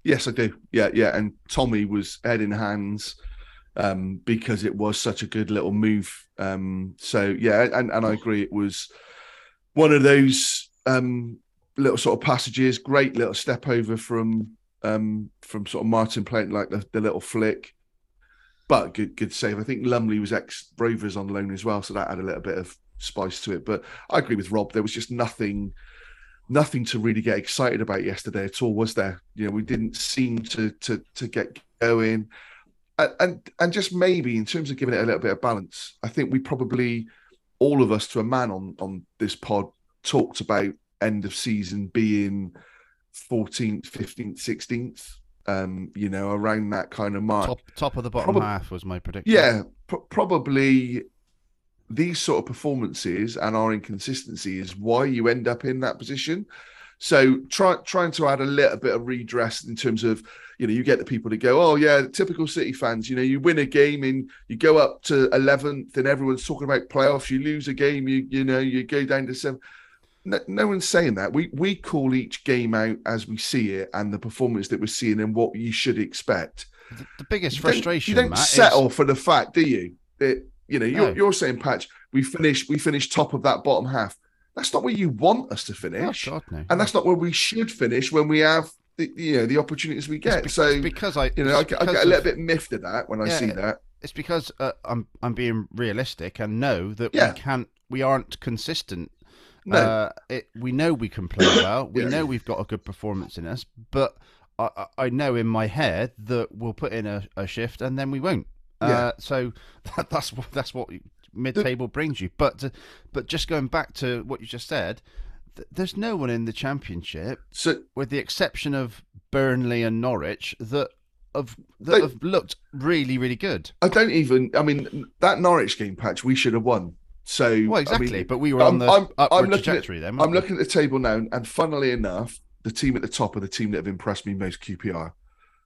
Yes, I do. Yeah, yeah. And Tommy was head in hands um, because it was such a good little move. Um, so yeah, and, and I agree. It was one of those um, little sort of passages. Great little step over from um, from sort of Martin playing like the, the little flick. But good, good save. I think Lumley was ex Rovers on loan as well, so that had a little bit of spice to it. But I agree with Rob. There was just nothing nothing to really get excited about yesterday at all, was there? You know, we didn't seem to to to get going, and and, and just maybe in terms of giving it a little bit of balance, I think we probably all of us to a man on on this pod talked about end of season being 14th, 15th, 16th. Um, you know, around that kind of mark. Top top of the bottom Probab- half was my prediction. Yeah, pr- probably these sort of performances and our inconsistency is why you end up in that position. So try, trying to add a little bit of redress in terms of, you know, you get the people to go, oh yeah, typical City fans. You know, you win a game and you go up to eleventh, and everyone's talking about playoffs. You lose a game, you you know, you go down to seven. No, no one's saying that. We we call each game out as we see it and the performance that we're seeing and what you should expect. The, the biggest You frustration, You don't Matt, settle is for the fact, do you? That you know, you're, No. you're saying, Patch, we finished, we finished top of that bottom half. That's not where you want us to oh, finish, God no. and that's not where we should finish when we have the you know the opportunities we get. be- so because I you know, I get, I get a little bit miffed at that when I see that. It's because uh, I'm I'm being realistic and know that Yeah. we can't we aren't consistent. No. Uh, it, we know we can play (coughs) well. We Yeah. know we've got a good performance in us, but I, I- know in my head that we'll put in a, a shift and then we won't. Yeah. Uh, so (laughs) that, that's what that's what mid-table brings you. But to, but just going back to what you just said, th- there's no one in the championship, So with the exception of Burnley and Norwich, that have that They- have looked really really good. I don't even. I mean, that Norwich game, Patch, we should have won. So Well, I exactly. mean, but we were I'm- on the I'm- upward I'm looking at- trajectory then. I'm we? looking at the table now, and funnily enough, the team at the top are the team that have impressed me most. QPR.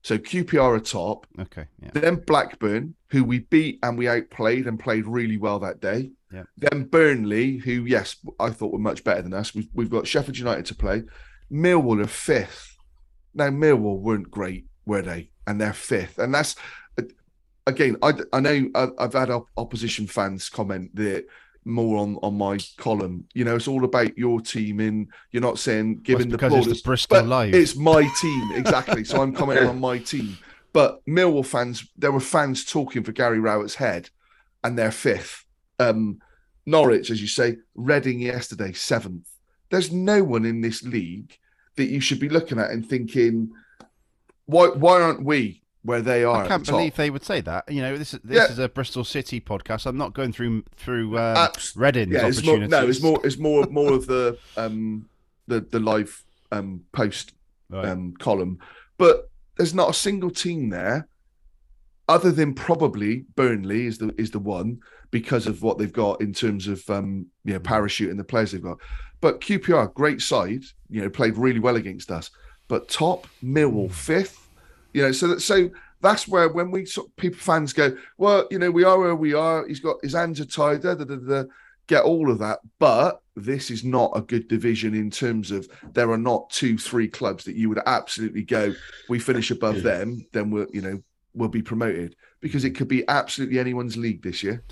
So QPR are top. Okay. Yeah. Then Blackburn, who we beat and we outplayed and played really well that day. Yeah. Then Burnley, who yes, I thought were much better than us. We've, we've got Sheffield United to play. Millwall are fifth. Now Millwall weren't great, were they? And they're fifth, and that's again. I, I know I- I've had opposition fans comment that more on on my column. You know, it's all about your team, In you're not saying Well, giving it's the because it's the Bristol Live. It's my team, exactly. so I'm commenting on my team. But Millwall fans, there were fans talking for Gary Rowett's head, and they're fifth. Um, Norwich, as you say, Reading yesterday, seventh. There's no one in this league that you should be looking at and thinking, why why aren't we where they are? I can't the top? believe they would say that. You know, this is this Yeah. is a Bristol City podcast. I'm not going through through um, Abs- Reading's yeah, it's more, no, it's more it's more more of the um the the live um post Right. um, column, but there's not a single team there, other than probably Burnley is the is the one because of what they've got in terms of um, you know parachute and the players they've got. But QPR, great side, you know, played really well against us. But top Millwall fifth, you know, so that so that's where when we sort of, people fans go, well, you know, we are where we are. He's got his hands are tied. Da, da, da, da, get all of that, but this is not a good division in terms of there are not two, three clubs that you would absolutely go. We finish above them, then we'll, you know, we'll be promoted because it could be absolutely anyone's league this year.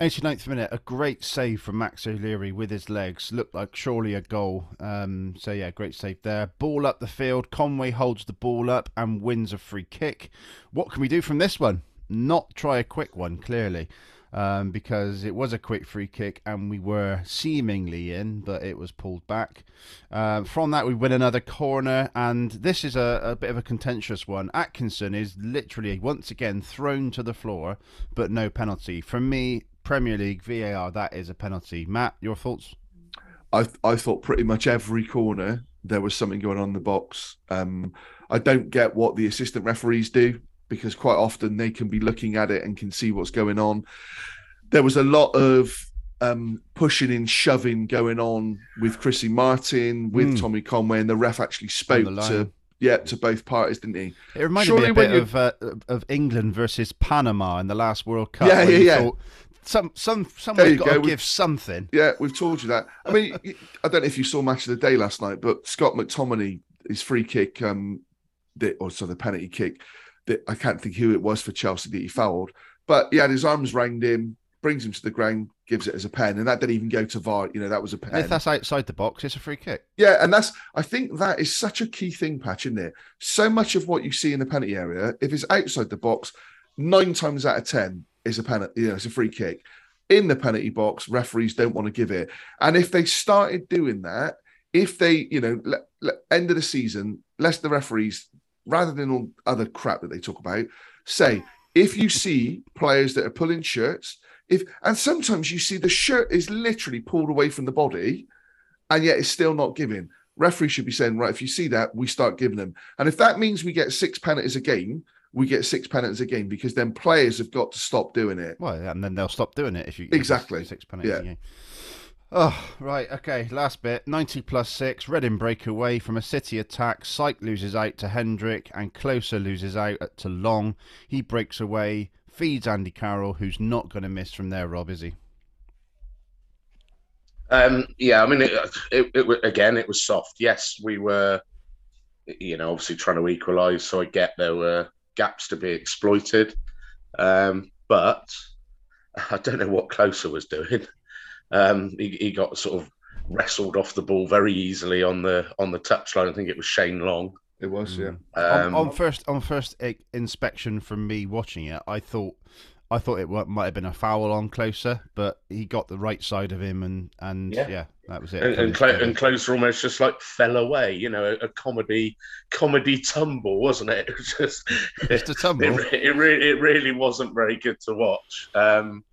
89th minute, a great save from Max O'Leary with his legs. Looked like surely a goal. Um, so, yeah, great save there. Ball up the field. Conway holds the ball up and wins a free kick. What can we do from this one? Not try a quick one, clearly, um, because it was a quick free kick and we were seemingly in, but it was pulled back. Um, from that, we win another corner, and this is a, a bit of a contentious one. Atkinson is literally once again thrown to the floor, but no penalty. For me, Premier League VAR, that is a penalty. Matt, your thoughts? I I thought pretty much every corner there was something going on in the box. Um, I don't get what the assistant referees do because quite often they can be looking at it and can see what's going on. There was a lot of um, pushing and shoving going on with Chrissy Martin, with Mm. Tommy Conway, and the ref actually spoke to yeah to both parties, didn't he? It reminded Surely me a bit of uh, of England versus Panama in the last World Cup. Yeah, yeah, yeah. Some some someone's you got go, to we- give something. Yeah, we've told you that. I mean, I don't know if you saw match of the day last night, but Scott McTominay, his free kick, um, the, or so the penalty kick, that I can't think who it was for Chelsea that he fouled, but he had his arms round him, brings him to the ground, gives it as a pen, and that didn't even go to VAR. You know, that was a And pen. if that's outside the box, it's a free kick. Yeah, and that's I think that is such a key thing, Patch, isn't it? So much of what you see in the penalty area, if it's outside the box, nine times out of ten is a penalty, you know, it's a free kick. In the penalty box, referees don't want to give it. And if they started doing that, if they, you know, le- le- end of the season, less the referees, rather than all other crap that they talk about, say if you see players that are pulling shirts, if and sometimes you see the shirt is literally pulled away from the body, and yet it's still not given. Referee should be saying, right, if you see that, we start giving them. And if that means we get six penalties a game, we get six penalties a game because then players have got to stop doing it. Well, and then they'll stop doing it if you Exactly. six penalties. Yeah. a game. Oh, right. Okay. Last bit 90 plus six. Reading break away from a City attack. Syke loses out to Hendrick and Klose loses out to Long. He breaks away, feeds Andy Carroll, who's not going to miss from there, Rob, is he? Um, yeah, I mean, it, it, it, again, it was soft. Yes, we were, you know, obviously trying to equalise, so I get there were gaps to be exploited. Um, but (laughs) I don't know what Klose was doing. Um, he, he got sort of wrestled off the ball very easily on the on the touchline. I think it was Shane Long. It was, yeah. Um, on, on first on first inspection from me watching it, I thought I thought it might have been a foul on Klose, but he got the right side of him, and and yeah, Yeah. that was it. and, and, and Klose almost just like fell away, you know, a, a comedy comedy tumble, wasn't it? (laughs) It was just Just a tumble. (laughs) It, it, re- it really wasn't very good to watch. Um,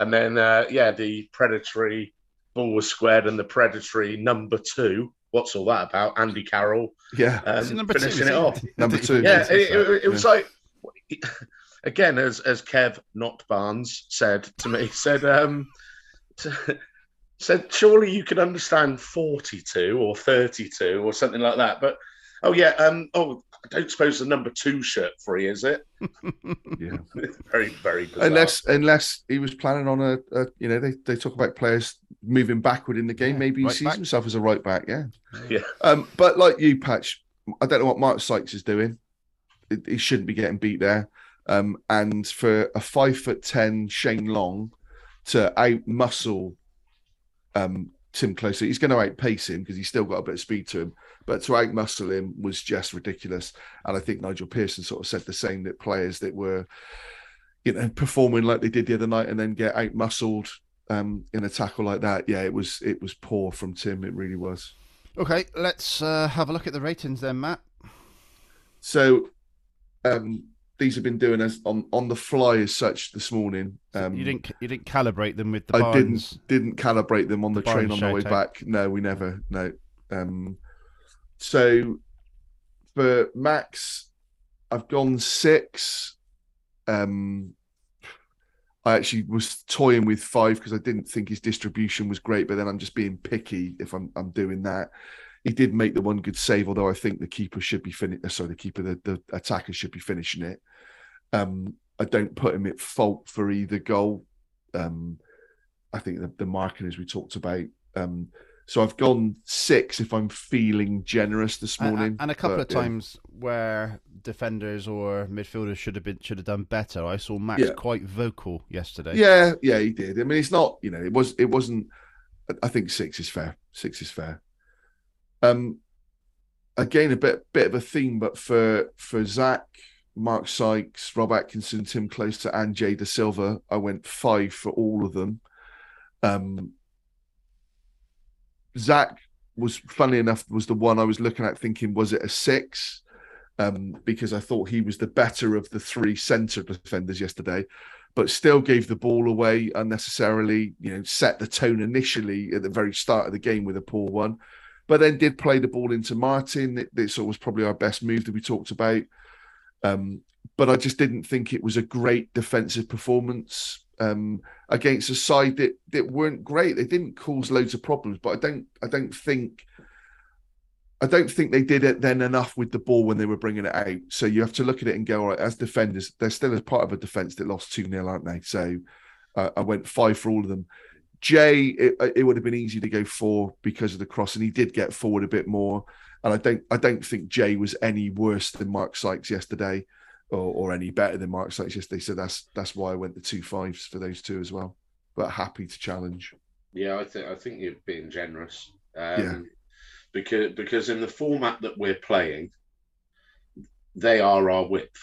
and then, uh, yeah, the predatory ball was squared, and the predatory number two. What's all that about? Andy Carroll Yeah. um, two? finishing is it off. (laughs) Number two. Yeah, it, it, it was like again, as as Kev not Barnes said to me, (laughs) said um, said surely you could understand forty two or thirty two or something like that, but oh yeah, um, oh I don't suppose the number two shirt free is it? (laughs) Yeah. (laughs) very very bizarre. Unless unless he was planning on a, a you know, they, they talk about players moving backward in the game. Yeah, Maybe he right sees back. himself as a right back, yeah. Yeah. Um, but like you, Patch, I don't know what Mark Sykes is doing. He shouldn't be getting beat there. Um, and for a five foot ten Shane Long to out muscle um Timm Klose, he's going to outpace him because he's still got a bit of speed to him. But to out muscle him was just ridiculous. And I think Nigel Pearson sort of said the same that players that were, you know, performing like they did the other night and then get out muscled um, in a tackle like that. Yeah, it was it was poor from Tim. It really was. Okay, let's uh, have a look at the ratings then, Matt. So um, these have been doing as on on the fly as such this morning. Um, you didn't you didn't calibrate them with the I Barnes. didn't didn't calibrate them on the, The train on the way back. No, we never. No. Um, so for Max, I've gone six. Um, I actually was toying with five because I didn't think his distribution was great, but then I'm just being picky if I'm I'm doing that. He did make the one good save, although I think the keeper should be finishing. Sorry, the keeper, the, the attacker should be finishing it. Um, I don't put him at fault for either goal. Um, I think the, the marking, as we talked about. Um, so I've gone six if I'm feeling generous this And- morning. and, a couple but, of yeah. times where defenders or midfielders should have been should have done better. I saw Max Yeah. quite vocal yesterday. Yeah, yeah, he did. I mean, it's not, you know, it was, it wasn't. I think six is fair. Six is fair. Um, again, a bit, bit of a theme, but for for Zak, Mark Sykes, Rob Atkinson, Timm Klose, and Jay Dasilva, I went five for all of them. Um, Zak was, funnily enough, was the one I was looking at, thinking, was it a six? Um, because I thought he was the better of the three centre defenders yesterday but still gave the ball away unnecessarily. You know, set the tone initially at the very start of the game with a poor one, but then did play the ball into Martin. This was probably our best move that we talked about. Um, but I just didn't think it was a great defensive performance um, against a side that that weren't great. They didn't cause loads of problems, but I don't I don't think I don't think they did it then enough with the ball when they were bringing it out. So you have to look at it and go, all right, as defenders, they're still as part of a defense that lost 2 0, aren't they? So Uh, I went five for all of them. Jay, it, it would have been easy to go four because of the cross, and he did get forward a bit more. And I don't, I don't think Jay was any worse than Mark Sykes yesterday, or, or any better than Mark Sykes yesterday. So that's that's why I went the two fives for those two as well. But happy to challenge. Yeah, I think I think you're being generous. Um, Yeah. Because because in the format that we're playing, they are our width,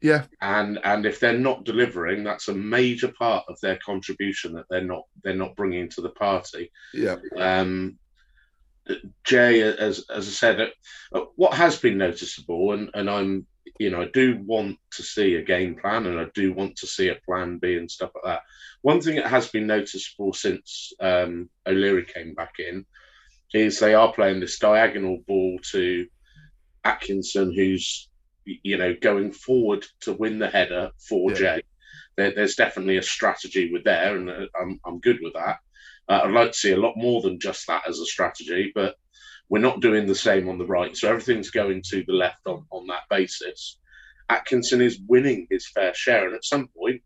Yeah, and and if they're not delivering, that's a major part of their contribution that they're not they're not bringing to the party. yeah, Um, Jay, as as I said, uh, what has been noticeable, and and I'm you know I do want to see a game plan, and I do want to see a plan B and stuff like that. One thing that has been noticeable since um, O'Leary came back in is they are playing this diagonal ball to Atkinson, who's you know going forward to win the header for Yeah. Jay. There, there's definitely a strategy with there, and uh, I'm I'm good with that. Uh, I'd like to see a lot more than just that as a strategy, but we're not doing the same on the right. So everything's going to the left on, on that basis. Atkinson is winning his fair share, and at some point,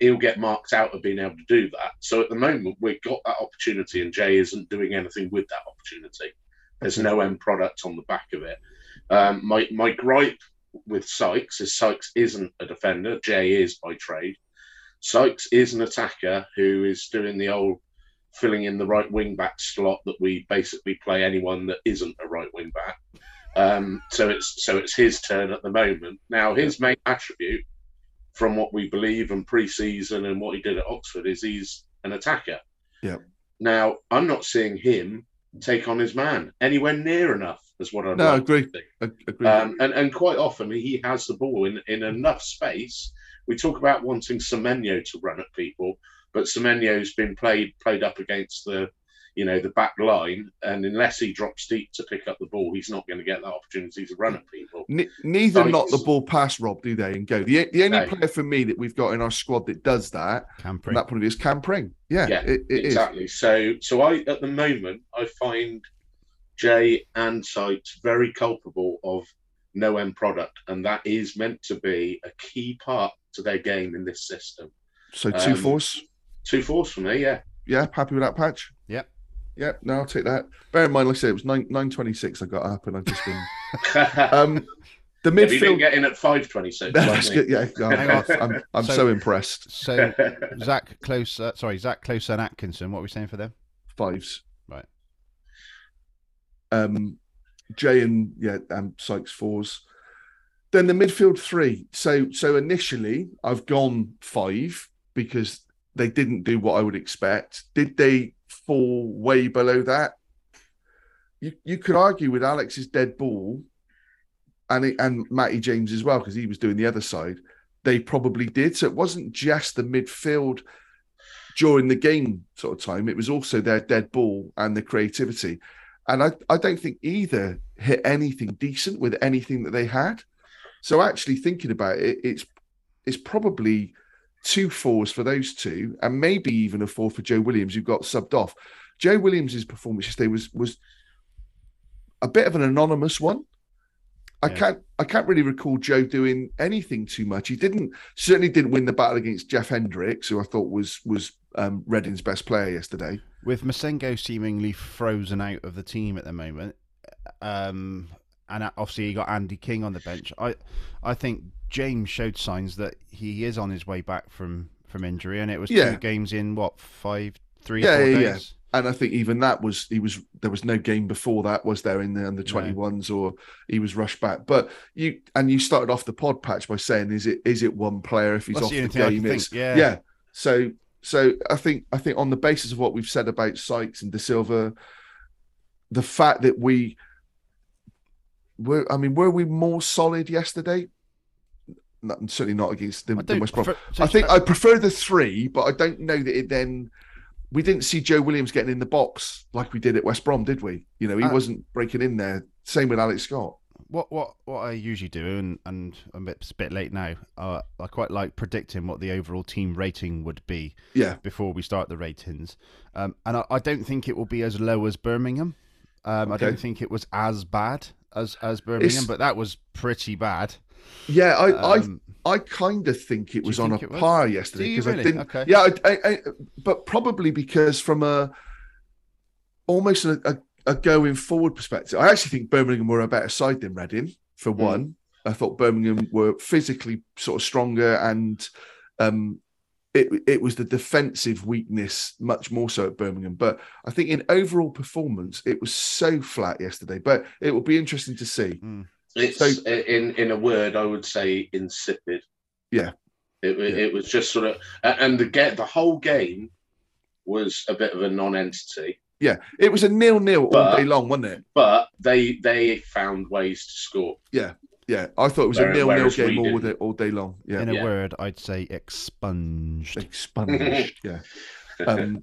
he'll get marked out of being able to do that. So at the moment, we've got that opportunity, and Jay isn't doing anything with that opportunity. There's no end product on the back of it. Um, my my gripe with Sykes is Sykes isn't a defender. Jay is by trade. Sykes is an attacker who is doing the old filling in the right wing back slot that we basically play anyone that isn't a right wing back. Um, so it's so it's his turn at the moment. Now his main attribute, from what we believe and pre-season and what he did at Oxford, is he's an attacker. Yeah. Now I'm not seeing him take on his man anywhere near enough as what I'd No, like agree. Agree. Um, and, and quite often he has the ball in, in enough space. We talk about wanting Semenyo to run at people, but Semenyo's been played played up against the you know the back line, and unless he drops deep to pick up the ball, he's not going to get that opportunity to run at people. Ne- neither Sykes- knock the ball past Rob, do they? And go. The, the only No. player for me that we've got in our squad that does that Camping. from that point of view is Cam Pring. Yeah, Yeah, it, it is. exactly. So so I at the moment I find Jay and Sykes very culpable of no end product, and that is meant to be a key part to their game in this system. So two Um, force. Two fours for me, yeah. Yeah, happy with that patch. Yep. Yeah, no, I'll take that. Bear in mind, like I said, it was nine nine twenty six. I got up and I've just been. (laughs) um, the Have you been midfield. getting at five twenty six? That's. Yeah, I'm, on. I'm, I'm So- so impressed. So (laughs) Zak Klose, uh, sorry, Zak Klose and Atkinson. What are we saying for them? Fives. Right. Um, Jay and yeah, and Sykes fours. Then the midfield three. So so initially I've gone five because they didn't do what I would expect. Did they fall way below that? You you could argue with Alex's dead ball and it, and Matty James as well because he was doing the other side. They probably did. So it wasn't just the midfield during the game sort of time. It was also their dead ball and the creativity. And I, I don't think either hit anything decent with anything that they had. So actually thinking about it, it's it's probably two fours for those two, and maybe even a four for Joe Williams, who got subbed off. Joe Williams's performance yesterday was was a bit of an anonymous one. I Yeah. can't I can't really recall Joe doing anything too much. He didn't certainly didn't win the battle against Jeff Hendricks, who I thought was was um, Reading's best player yesterday. With Massengo seemingly frozen out of the team at the moment, um, and obviously you got Andy King on the bench. I, I think James showed signs that he is on his way back from from injury, and it was Yeah. two games in what five, three, Yeah, four yeah, days. yeah. And I think even that was he was there was no game before that was there in the under twenty ones or he was rushed back. But you and you started off the pod patch by saying is it is it one player if he's That's off the the, only thing I game? It's- yeah. yeah. So so I think I think on the basis of what we've said about Sykes and Dasilva, the fact that we were I mean were we more solid yesterday? No, certainly not against the, the don't West Brom. prefer- so I think I prefer the three, but I don't know that it then. We didn't see Joe Williams getting in the box like we did at West Brom, did we? You know, he Uh, wasn't breaking in there. Same with Alex Scott. what what what I usually do, and and I'm a bit, a bit late now. Uh, I quite like predicting what the overall team rating would be Yeah, before we start the ratings, um, and I, I don't think it will be as low as Birmingham. Um, I don't think it was as bad as as Birmingham, It's- but that was pretty bad. Yeah, I Um, I I kind of think it was on a was? par Do yesterday because I didn't. Okay. Yeah, I, I, I, but probably because from a almost a, a, a going forward perspective, I actually think Birmingham were a better side than Reading. For Mm. one, I thought Birmingham were physically sort of stronger, and um, it it was the defensive weakness much more so at Birmingham. But I think in overall performance, it was so flat yesterday. But it will be interesting to see. It's So- in in a word, I would say insipid. Yeah. It, it, Yeah. it was just sort of, and the get the whole game was a bit of a non-entity, Yeah, it was a nil-nil all day long, wasn't it? but they they found ways to score. Yeah, yeah. I thought it was a nil-nil game all day, all day long. Yeah, In a Yeah. word, I'd say expunged. expunged. (laughs) yeah. Um,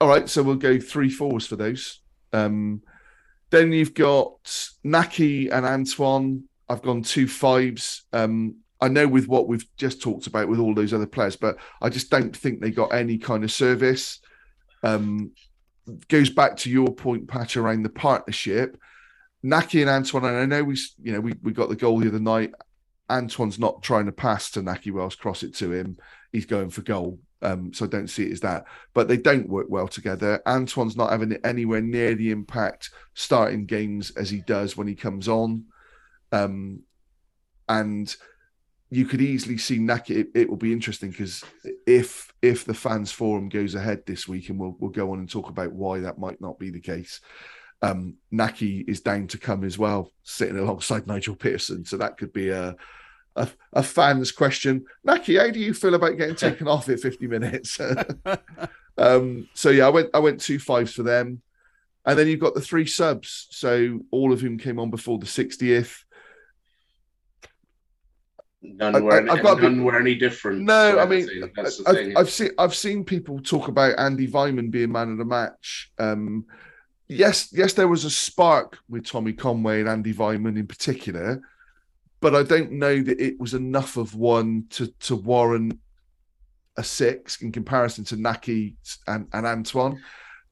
all right, so we'll go three fours for those. Um, then you've got Nahki and Antoine. I've gone two fives. Um, I know with what we've just talked about with all those other players, but I just don't think they got any kind of service. Um, goes back to your point, Patch, around the partnership. Nahki and Antoine, and I know we, you know, we, we got the goal the other night. Antoine's not trying to pass to Nahki Wells, cross it to him. He's going for goal. Um, so I don't see it as that. But they don't work well together. Antoine's not having it anywhere near the impact starting games as he does when he comes on. Um, and you could easily see Nahki. It, it will be interesting because if if the fans forum goes ahead this week, and we'll we'll go on and talk about why that might not be the case. Um, Nahki is down to come as well, sitting alongside Nigel Pearson. So that could be a a, a fan's question. Nahki, how do you feel about getting taken off at 50 minutes? (laughs) (laughs) um, so yeah, I went I went two fives for them. And then you've got the three subs. So all of whom came on before the 60th. None were I- any, I've got a bit- none were any different. No, I mean, anything. that's the I've. I've seen I've seen people talk about Andy Weimann being man of the match. Um, yes, yes, there was a spark with Tommy Conway and Andy Weimann in particular, but I don't know that it was enough of one to to warrant a six in comparison to Nahki and, and Antoine.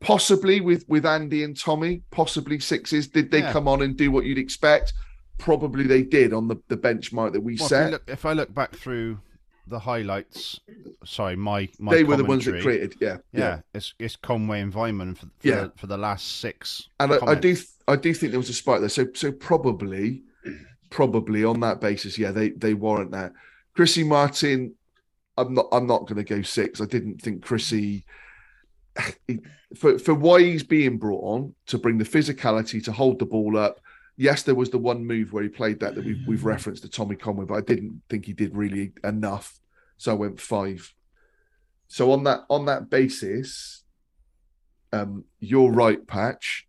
Possibly with with Andy and Tommy, possibly sixes. Did they Yeah. come on and do what you'd expect? Probably they did on the, the benchmark that we Well, if, set. you look, if I look back through the highlights, sorry, my my they were the ones that created, yeah, Yeah, it's it's Conway and Weimann for, for, Yeah. the, for the last six. And I, I do, I do think there was a spike there. So, so probably, probably on that basis, yeah, they they warrant that. Chrissy Martin, I'm not, I'm not going to go six. I didn't think Chrissy, (sighs) for for why he's being brought on to bring the physicality to hold the ball up. Yes, there was the one move where he played that that we've we've referenced to Tommy Conway, but I didn't think he did really enough. So I went five. So on that on that basis, um, you're right, Patch.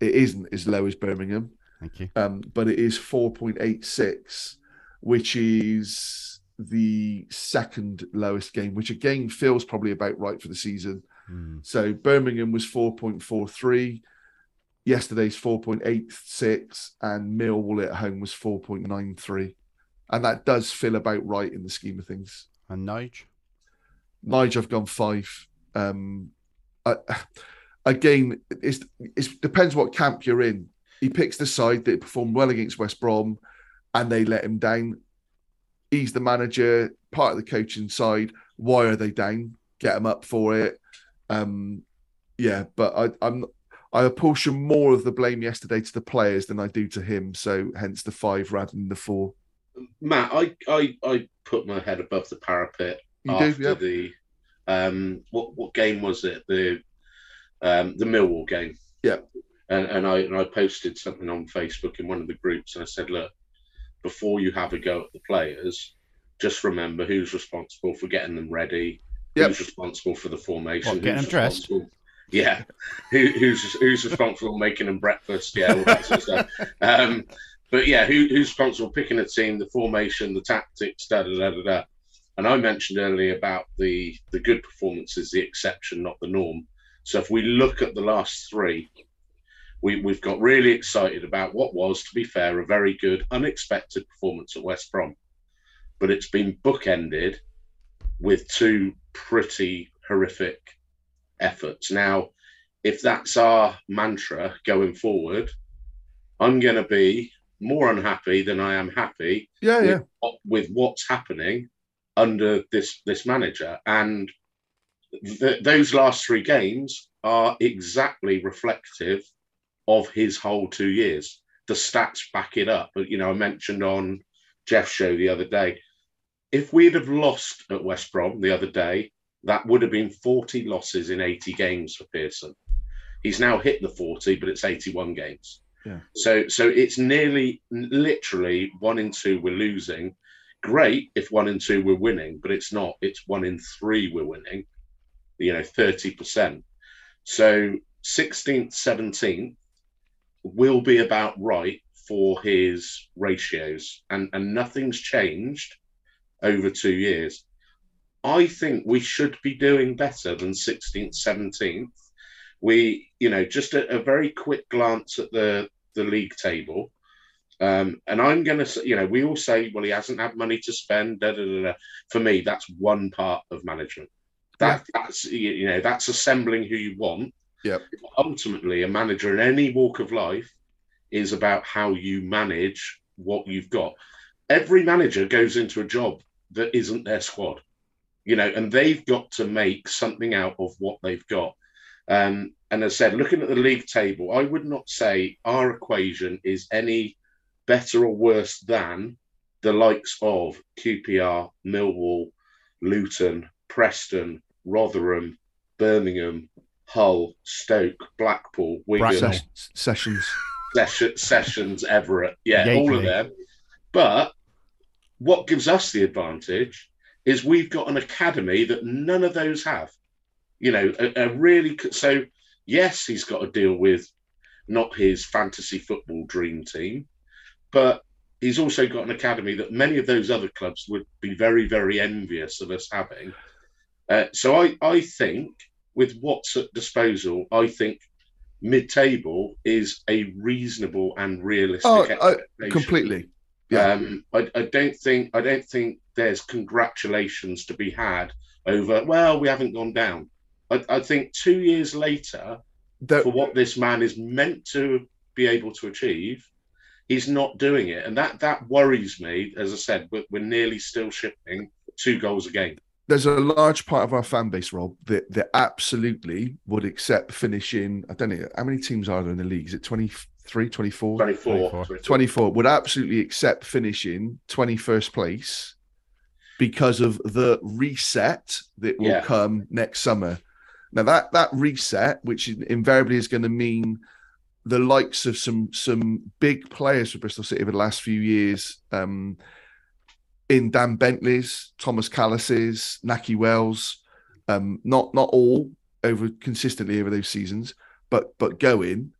It isn't as low as Birmingham, Thank you. um, but it is 4.86, which is the second lowest game, which again feels probably about right for the season. Hmm. So Birmingham was 4.43, yesterday's 4.86, and Millwall at home was 4.93. And that does feel about right in the scheme of things. And Nige? Nigel, I've gone five. Um, I, again, it's it depends what camp you're in. He picks the side that performed well against West Brom, and they let him down. He's the manager, part of the coaching side. Why are they down? Get him up for it. Um, yeah, but I, I'm I apportion more of the blame yesterday to the players than I do to him. So hence the five rather than the four. Matt, I, I I put my head above the parapet You after do, yeah. the um what what game was it the um the Millwall game Yeah. And and I and I posted something on Facebook in one of the groups and I said look before you have a go at the players just remember who's responsible for getting them ready Yep. who's responsible for the formation What, getting who's them dressed? responsible- (laughs) yeah Who, who's who's responsible for making them breakfast yeah all that sort of stuff (laughs) um but yeah, who, who's responsible for picking a team, the formation, the tactics, da da da da da. And I mentioned earlier about the the good performances, the exception, not the norm. So if we look at the last three, we we've got really excited about what was, to be fair, a very good, unexpected performance at West Brom, but it's been bookended with two pretty horrific efforts. Now, if that's our mantra going forward, I'm going to be more unhappy than I am happy Yeah, with, yeah. with what's happening under this this manager. And th- those last three games are exactly reflective of his whole two years. The stats back it up. But you know, I mentioned on Jeff's show the other day, if we'd have lost at West Brom the other day, that would have been 40 losses in 80 games for Pearson. He's now hit the 40, but it's 81 games. Yeah. So so it's nearly literally one in two we're losing. Great if one in two we're winning, but it's not. It's one in three we're winning. You know, 30%. So 16th, 17th will be about right for his ratios, and, and nothing's changed over two years. I think we should be doing better than 16th, 17th. We, you know, just a, a very quick glance at the, the league table. Um, and I'm going to say, you know, we all say, well, he hasn't had money to spend. Da, da, da, da. For me, that's one part of management. That that's you you know that's assembling who you want. Yep. Ultimately, a manager in any walk of life is about how you manage what you've got. Every manager goes into a job that isn't their squad, you know, and they've got to make something out of what they've got. Um, and as I said, looking at the league table, I would not say our equation is any better or worse than the likes of QPR, Millwall, Luton, Preston, Rotherham, Birmingham, Hull, Stoke, Blackpool, Wigan. Ses- sessions. Session, Sessions, Everett. Yeah, all of them. But what gives us the advantage is we've got an academy that none of those have. You know, a, a really so yes, he's got to deal with not his fantasy football dream team, but he's also got an academy that many of those other clubs would be very, very envious of us having. Uh, so I, I think with what's at disposal, I think mid-table is a reasonable and realistic. Oh, I, expectation. completely. Yeah. Um, I, I don't think I don't think there's congratulations to be had over. Well, we haven't gone down. I, I think two years later, There- for what this man is meant to be able to achieve, he's not doing it, and that that worries me. As I said, we're, we're nearly still shipping two goals a game. There's a large part of our fan base, Rob, that, that absolutely would accept finishing. I don't know how many teams are there in the league. Is it 23, 24? 24, 24. 24 would absolutely accept finishing 21st place because of the reset that will Yeah. come next summer. Now that that reset, which invariably is going to mean the likes of some some big players for Bristol City over the last few years, um, in Dan Bentley's, Thomas Kalas's, Nahki Wells, um, not not all over consistently over those seasons, but but going.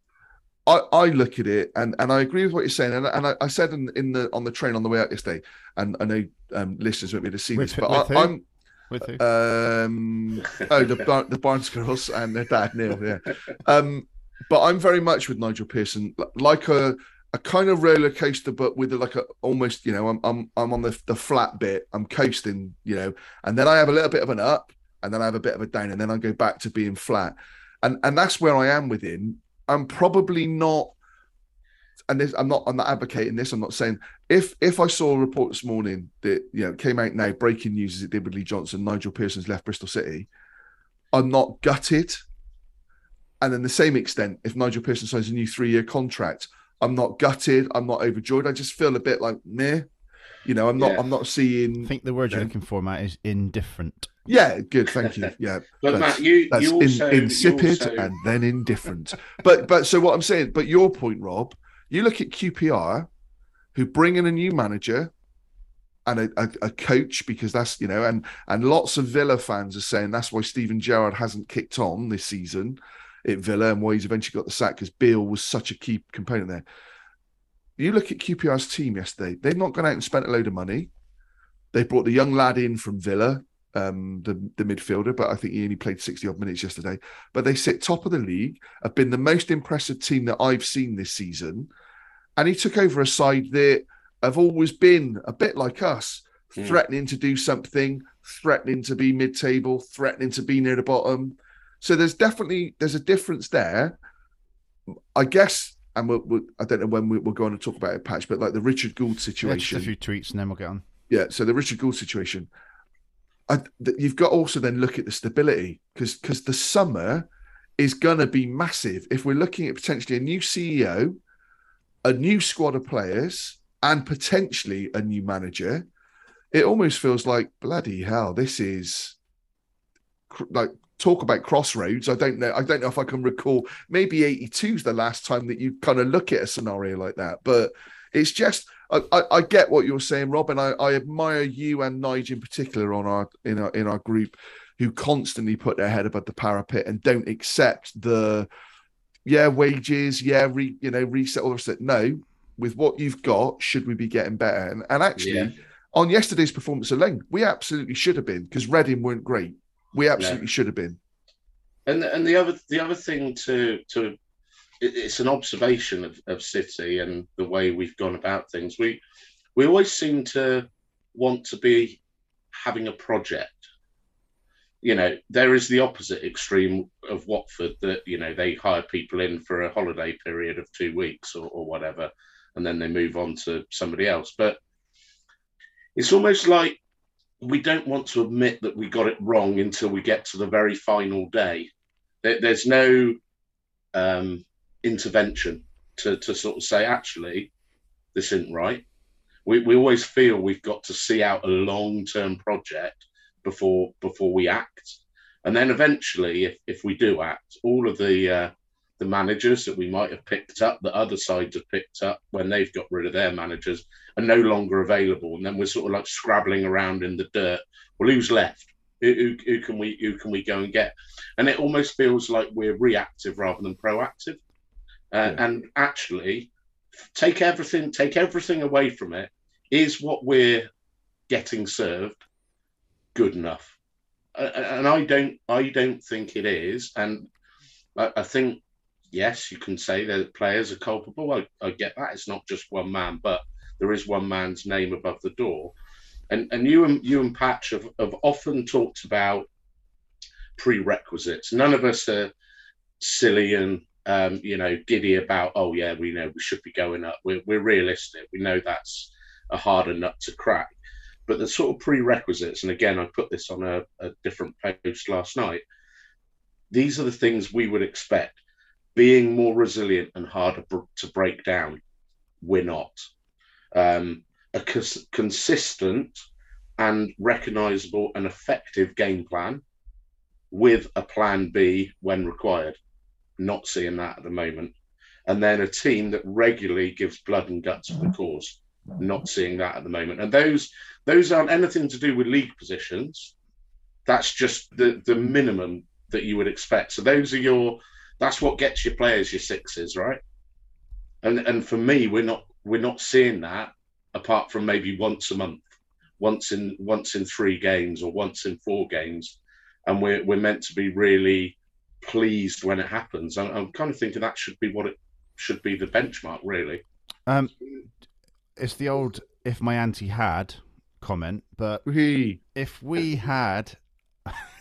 I, I look at it and, and I agree with what you're saying, and, and I, I said in, in the on the train on the way out yesterday, and I know um, listeners won't be able to see With this, but I? I'm With who? um oh the the Barnes girls and their dad Neil, yeah. Um, but I'm very much with Nigel Pearson, like a a kind of roller coaster, but with like a almost you know I'm I'm I'm on the the flat bit, I'm coasting, you know, and then I have a little bit of an up, and then I have a bit of a down, and then I go back to being flat, and and that's where I am with him. I'm probably not. And this, I'm not. I'm not advocating this. I'm not saying if if I saw a report this morning that you know came out now, breaking news as it did with Lee Johnson, Nigel Pearson's left Bristol City. I'm not gutted. And then the same extent, if Nigel Pearson signs a new three-year contract, I'm not gutted. I'm not overjoyed. I just feel a bit like meh. You know, I'm not. Yeah. I'm not seeing. I think the word you're looking for, Matt, is indifferent. Yeah, good. Thank you. (laughs) Yeah, But that's- Matt, you that's you also in, you insipid also- and then indifferent. but but so what I'm saying, but your point, Rob, you look at QPR, who bring in a new manager and a, a, a coach because that's you know, and and lots of Villa fans are saying that's why Steven Gerrard hasn't kicked on this season at Villa and why he's eventually got the sack because Beale was such a key component there. You look at QPR's team yesterday; they've not gone out and spent a load of money. They brought the young lad in from Villa, um, the the midfielder, but I think he only played sixty odd minutes yesterday. But they sit top of the league, have been the most impressive team that I've seen this season, and he took over a side that have always been a bit like us, Hmm. threatening to do something, threatening to be mid-table, threatening to be near the bottom. So there's definitely there's a difference there. I guess, and we'll, we'll, I don't know when we, we're going to talk about it, Patch, but like the Richard Gould Yeah, just situation. a few tweets and then we'll get on. Yeah, so the Richard Gould situation, I, you've got also then look at the stability because because the summer is going to be massive. If we're looking at potentially a new CEO, a new squad of players, and potentially a new manager, it almost feels like bloody hell. This is cr- like talk about crossroads. I don't know. I don't know if I can recall. Maybe 82 is the last time that you kind of look at a scenario like that, but it's just I, I, I get what you're saying, Rob, and I, I admire you and Nige in particular on our in our in our group who constantly put their head above the parapet and don't accept the yeah wages, yeah re, you know reset all of that. No, with what you've got, should we be getting better? And, and actually, Yeah. on yesterday's performance alone, we absolutely should have been because Reading weren't great. We absolutely should have been. And and the other the other thing to to it's an observation of, of City and the way we've gone about things. We we always seem to want to be having a project. You know, there is the opposite extreme of Watford that you know they hire people in for a holiday period of two weeks or, or whatever, and then they move on to somebody else. But it's almost like we don't want to admit that we got it wrong until we get to the very final day. There, there's no um, intervention to, to sort of say, actually, this isn't right. We, we always feel we've got to see out a long term project before before we act, and then eventually, if, if we do act, all of the uh, the managers that we might have picked up, that other sides have picked up when they've got rid of their managers, are no longer available, and then we're sort of like scrabbling around in the dirt. Well, who's left? Who, who, who can we who can we go and get? And it almost feels like we're reactive rather than proactive. Uh, And actually, take everything take everything away from it. Is what we're getting served good enough? Uh, and I don't I don't think it is. And I, I think yes, you can say that players are culpable. I, I get that. It's not just one man, but there is one man's name above the door. And and you and you and Patch have, have often talked about prerequisites. None of us are silly and um, you know giddy about. Oh yeah, we know we should be going up. We're we're realistic. We know that's a harder nut to crack. But the sort of prerequisites, and again, I put this on a, a different post last night. These are the things we would expect. Being more resilient and harder to break down, we're not. Um, a cons- consistent and recognizable and effective game plan with a plan B when required. Not seeing that at the moment. And then a team that regularly gives blood and guts for the cause. Not seeing that at the moment. And those those aren't anything to do with league positions. That's just the the minimum that you would expect. So those are your that's what gets your players your sixes, right? And and for me, we're not we're not seeing that apart from maybe once a month, once in once in three games or once in four games, and we're we're meant to be really pleased when it happens. I'm, I'm kind of thinking that should be what it should be the benchmark, really. Um, it's the old "if my auntie had" comment, but if we had, (laughs)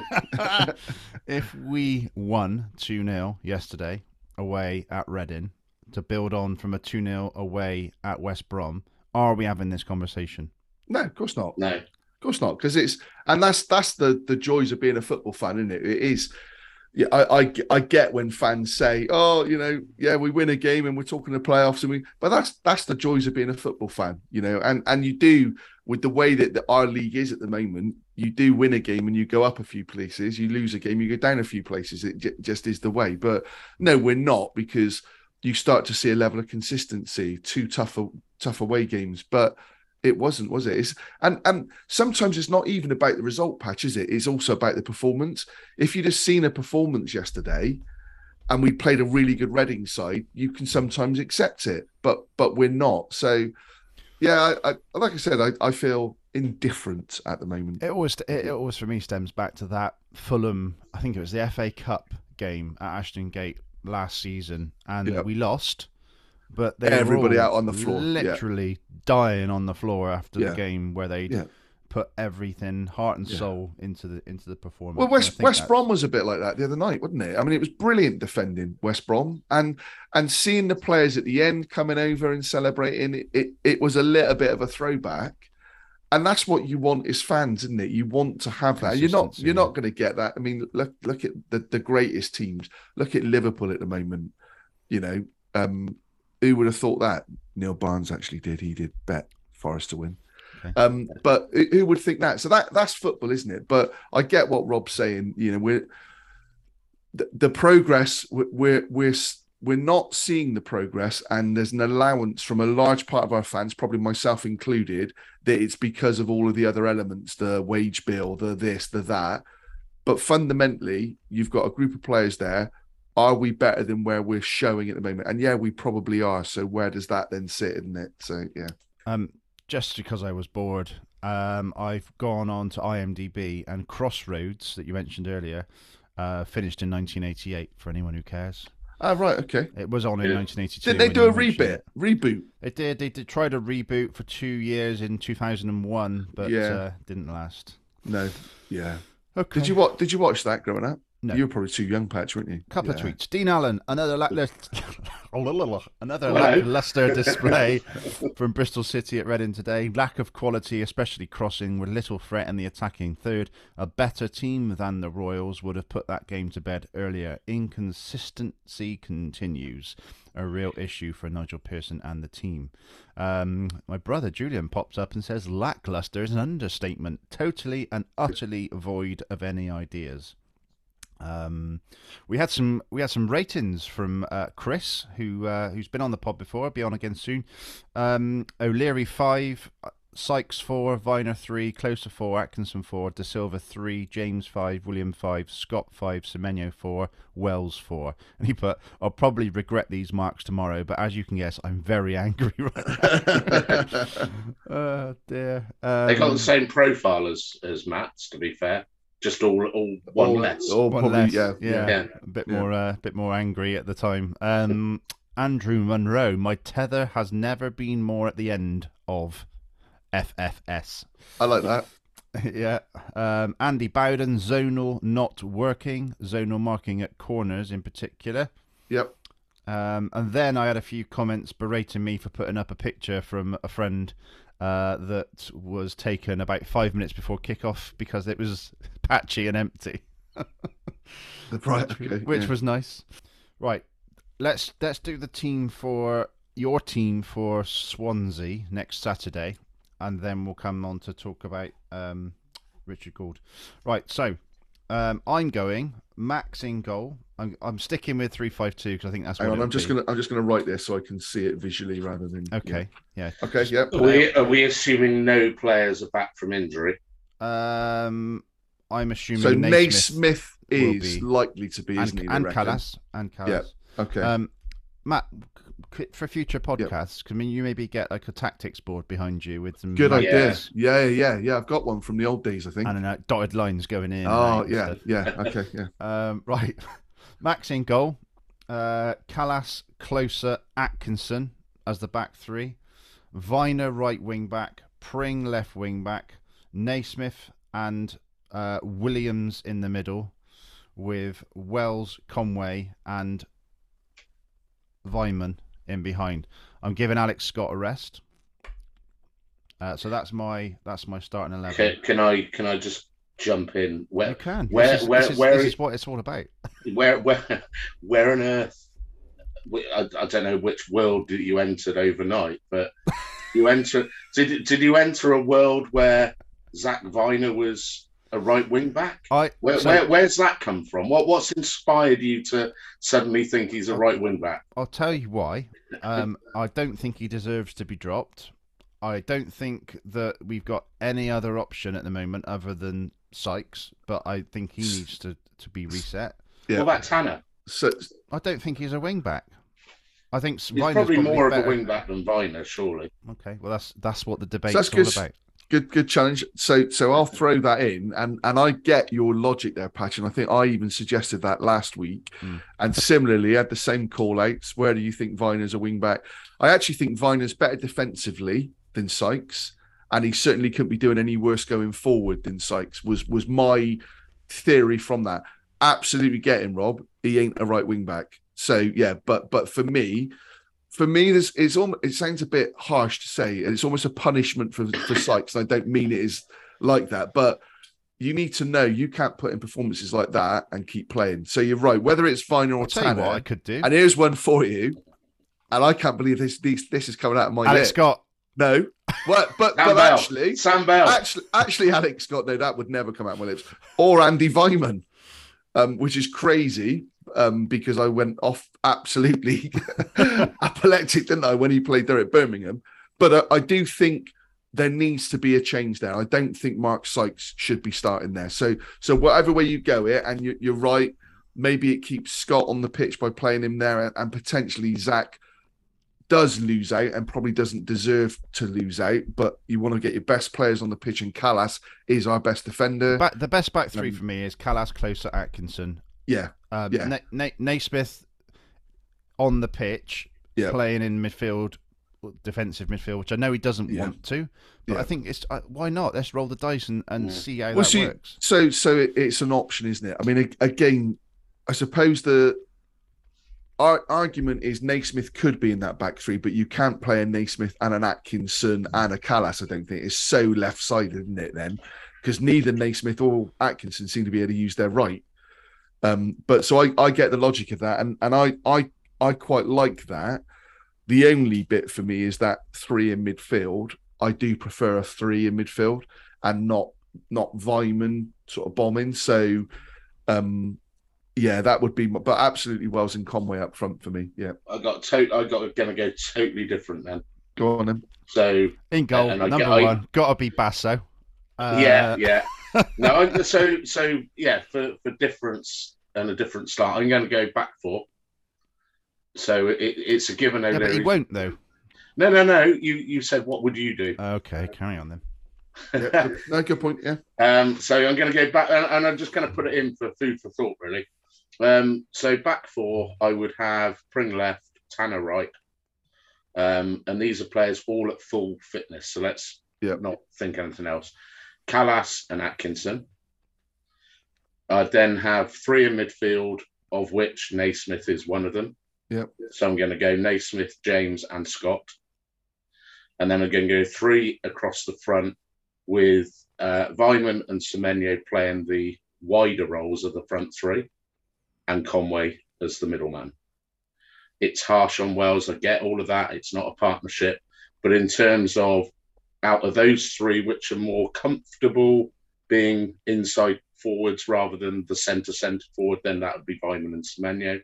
(laughs) if we won two 0 yesterday away at Reading to build on from a two 0 away at West Brom, are we having this conversation? no, of course not. No, Of course not, because it's and that's that's the the joys of being a football fan, isn't it? It is. Yeah, I, I I get when fans say, "Oh, you know, yeah, we win a game and we're talking the playoffs," and we, but that's that's the joys of being a football fan, you know. And and you do with the way that the, our league is at the moment, you do win a game and you go up a few places. You lose a game, you go down a few places. It j- just is the way. But no, we're not because you start to see a level of consistency, two tougher tough away games, but it wasn't, was it? It's, and and sometimes it's not even about the result patch, is it? It's also about the performance. If you'd have seen a performance yesterday, and we played a really good Reading side, you can sometimes accept it, but but we're not. So, yeah, I, I like I said, I, I feel indifferent at the moment. It always, it, it always for me stems back to that Fulham. I think it was the FA Cup game at Ashton Gate last season, and Yeah. we lost. But they Everybody out on the floor, yeah. literally dying on the floor after Yeah. the game, where they Yeah. put everything, heart and Yeah. soul, into the into the performance. Well, West West that's- Brom was a bit like that the other night, wasn't it? I mean, it was brilliant defending West Brom, and and seeing the players at the end coming over and celebrating it. It, it was a little bit of a throwback, and that's what you want as fans, isn't it? You want to have that. You're not you're not going to get that. I mean, look look at the the greatest teams. Look at Liverpool at the moment. You know, um, who would have thought that? Neil Barnes actually did. He did bet Forest to win. Okay. Um, but who would think that? So that that's football, isn't it? But I get what Rob's saying. You know, we're the, the progress. We're we're we're we're not seeing the progress, and there's an allowance from a large part of our fans, probably myself included, that it's because of all of the other elements, the wage bill, the this, the that. But fundamentally, you've got a group of players there. Are we better than where we're showing at the moment? And yeah, we probably are. So where does that then sit, isn't it? So yeah. Um, just because I was bored, um, I've gone on to IMDb and Crossroads that you mentioned earlier, uh, finished in 1988. For anyone who cares, Ah, right, okay. it was on in Yeah. 1982. Did they do a mentioned rebit? Reboot? They did. They did try to reboot for two years in 2001, but Yeah. uh, didn't last. No. Yeah. Okay. Did you watch? Did you watch that growing up? No. You were probably too young, Patch, weren't you? Couple Yeah. of tweets. Dean Allen, another lackluster, (laughs) another lackluster (laughs) display from Bristol City at Reading today. Lack of quality, especially crossing, with little threat in the attacking third. A better team than the Royals would have put that game to bed earlier. Inconsistency continues. A real issue for Nigel Pearson and the team. Um, my brother Julian pops up and says lackluster is an understatement, totally and utterly void of any ideas. Um, we had some we had some ratings from uh, Chris, who uh, who's been on the pod before. Be on again soon. Um, O'Leary five, uh, Sykes four, Vyner three, Klose four, Atkinson four, Dasilva three, James five, William five, Scott five, Semenyo four, Wells four. (laughs) And he put, "I'll probably regret these marks tomorrow, but as you can guess, I'm very (laughs) angry right now." (laughs) oh dear. Um, They got the same profile as as Matt's. To be fair, just all all one All- less. all One probably, less, yeah, yeah, Yeah. a bit Yeah. more, uh, bit more angry at the time. Um, Andrew Munro, my tether has never been more at the end of FFS. I like that. (laughs) yeah. Um, Andy Bowden, zonal not working, zonal marking at corners in particular. Yep. Um, and then I had a few comments berating me for putting up a picture from a friend uh, that was taken about five minutes before kickoff because it was (laughs) patchy and empty Right. Okay. which yeah. was nice. Right, let's let's do the team for your team for Swansea next Saturday, and then we'll come on to talk about um, Richard Gould. Right, so um, I'm going Max in goal. I'm I'm sticking with three five two because I think that's Hang what on. I'm just be. gonna. I'm just gonna write this so I can see it visually rather than. Okay, yeah. yeah. Okay. Yeah. Are we, are we assuming no players are back from injury? Um, I'm assuming So Naismith Naismith is be- likely to be, isn't and, he? and reckon? Kalas and Kalas. Yeah. Okay. Um, Matt, c- for future podcasts, can I mean you maybe get like a tactics board behind you with some Good like, idea. Yes. Yeah. yeah, yeah, yeah. I've got one from the old days, I think. and uh, dotted lines going in. Oh yeah, yeah. Okay, yeah. (laughs) Um, right, (laughs) Max in goal. Uh, Kalas, Klose, Atkinson as the back three. Viner right wing back. Pring left wing back. Naismith and uh, Williams in the middle, with Wells, Conway, and Weimann in behind. I'm giving Alex Scott a rest. Uh, so that's my that's my starting eleven. Can, can I can I just jump in? Where You can. where- this is, where- this is, where this is- is what it's all about. (laughs) where where where on earth? I, I don't know which world that you entered overnight, but (laughs) you enter. Did did you enter a world where Zak Vyner was a right wing back? I Where, so where where's that come from? What what's inspired you to suddenly think he's a right wing back? I'll tell you why. Um, I don't think he deserves to be dropped. I don't think that we've got any other option at the moment other than Sykes, but I think he needs to, to be reset. Yeah. What about Tanner? So I don't think he's a wing back. I think He's Vyner's probably more of a wing back than Vyner, surely. Okay, well that's that's what the debate's that's all about. Good, good challenge. So, so I'll throw that in, and and I get your logic there, Patch, and I think I even suggested that last week. Mm. And similarly, had the same call outs. Where do you think Vyner's a wing back? I actually think Vyner's better defensively than Sykes, and he certainly couldn't be doing any worse going forward than Sykes. Was was my theory from that. Absolutely get him, Rob. He ain't a right wing back. So yeah, but but for me, for me, this it's almost it sounds a bit harsh to say, and it's almost a punishment for for Sykes. And I don't mean it is like that, but you need to know you can't put in performances like that and keep playing. So you're right, whether it's Vyner or I'll tell you Tanner. what I could do. And here's one for you. And I can't believe this this, this is coming out of my Alex lip. Scott. No. Well, but, Sam but Bell. actually, Sam Bell. actually, actually, Alex Scott, no, that would never come out of my lips. Or Andy Weimann, um, which is crazy um, because I went off absolutely (laughs) apoplectic, didn't I, when he played there at Birmingham? But uh, I do think there needs to be a change there. I don't think Mark Sykes should be starting there. So, so whatever way you go it, and you, you're right, maybe it keeps Scott on the pitch by playing him there, and, and potentially Zak does lose out and probably doesn't deserve to lose out, but you want to get your best players on the pitch, and Kalas is our best defender. Back, the best back three Um, for me is Kalas, Klose, Atkinson. Yeah, Um, Yeah. Na- Na- Naismith on the pitch, Yeah. playing in midfield, defensive midfield, which I know he doesn't Yeah. want to, but Yeah. I think it's uh, why not? Let's roll the dice and, and see how well, that see, works. so so it, it's an option, isn't it? I mean, again, I suppose the our argument is Naismith could be in that back three, but you can't play a Naismith and an Atkinson and a Kalas. I don't think it's so left-sided, isn't it? Then, because neither Naismith or Atkinson seem to be able to use their right. Um, but so I, I get the logic of that, and and I I I quite like that. The only bit for me is that three in midfield. I do prefer a three in midfield and not not Weimann sort of bombing. So, um, yeah, that would be. my- But absolutely, Wells and Conway up front for me. Yeah, I got to- I got going to go totally different then. go on then. So In goal, and I number I- one, gotta be Basso. Uh, yeah, yeah. No, so so yeah, for for difference and a different start, I'm going to go back four. So it, it's a given over yeah, but he won't though. No, no, no. You you said what would you do? Okay, carry on then. Yeah, good- (laughs) no, good point. Yeah, Um, so I'm going to go back, and, and I'm just going to put it in for food for thought, really. Um, so back four, I would have Pring left, Tanner right, um, and these are players all at full fitness. So let's Yeah. not think anything else. Kalas and Atkinson. I then have three in midfield, of which Naismith is one of them. Yep. So I'm going to go Naismith, James, and Scott. And then I'm going to go three across the front with uh, Weimann and Semenyo playing the wider roles of the front three and Conway as the middleman. It's harsh on Wells. I get all of that. It's not a partnership. But in terms of out of those three, which are more comfortable being inside forwards rather than the centre centre forward, then that would be Weimann and Semenyo.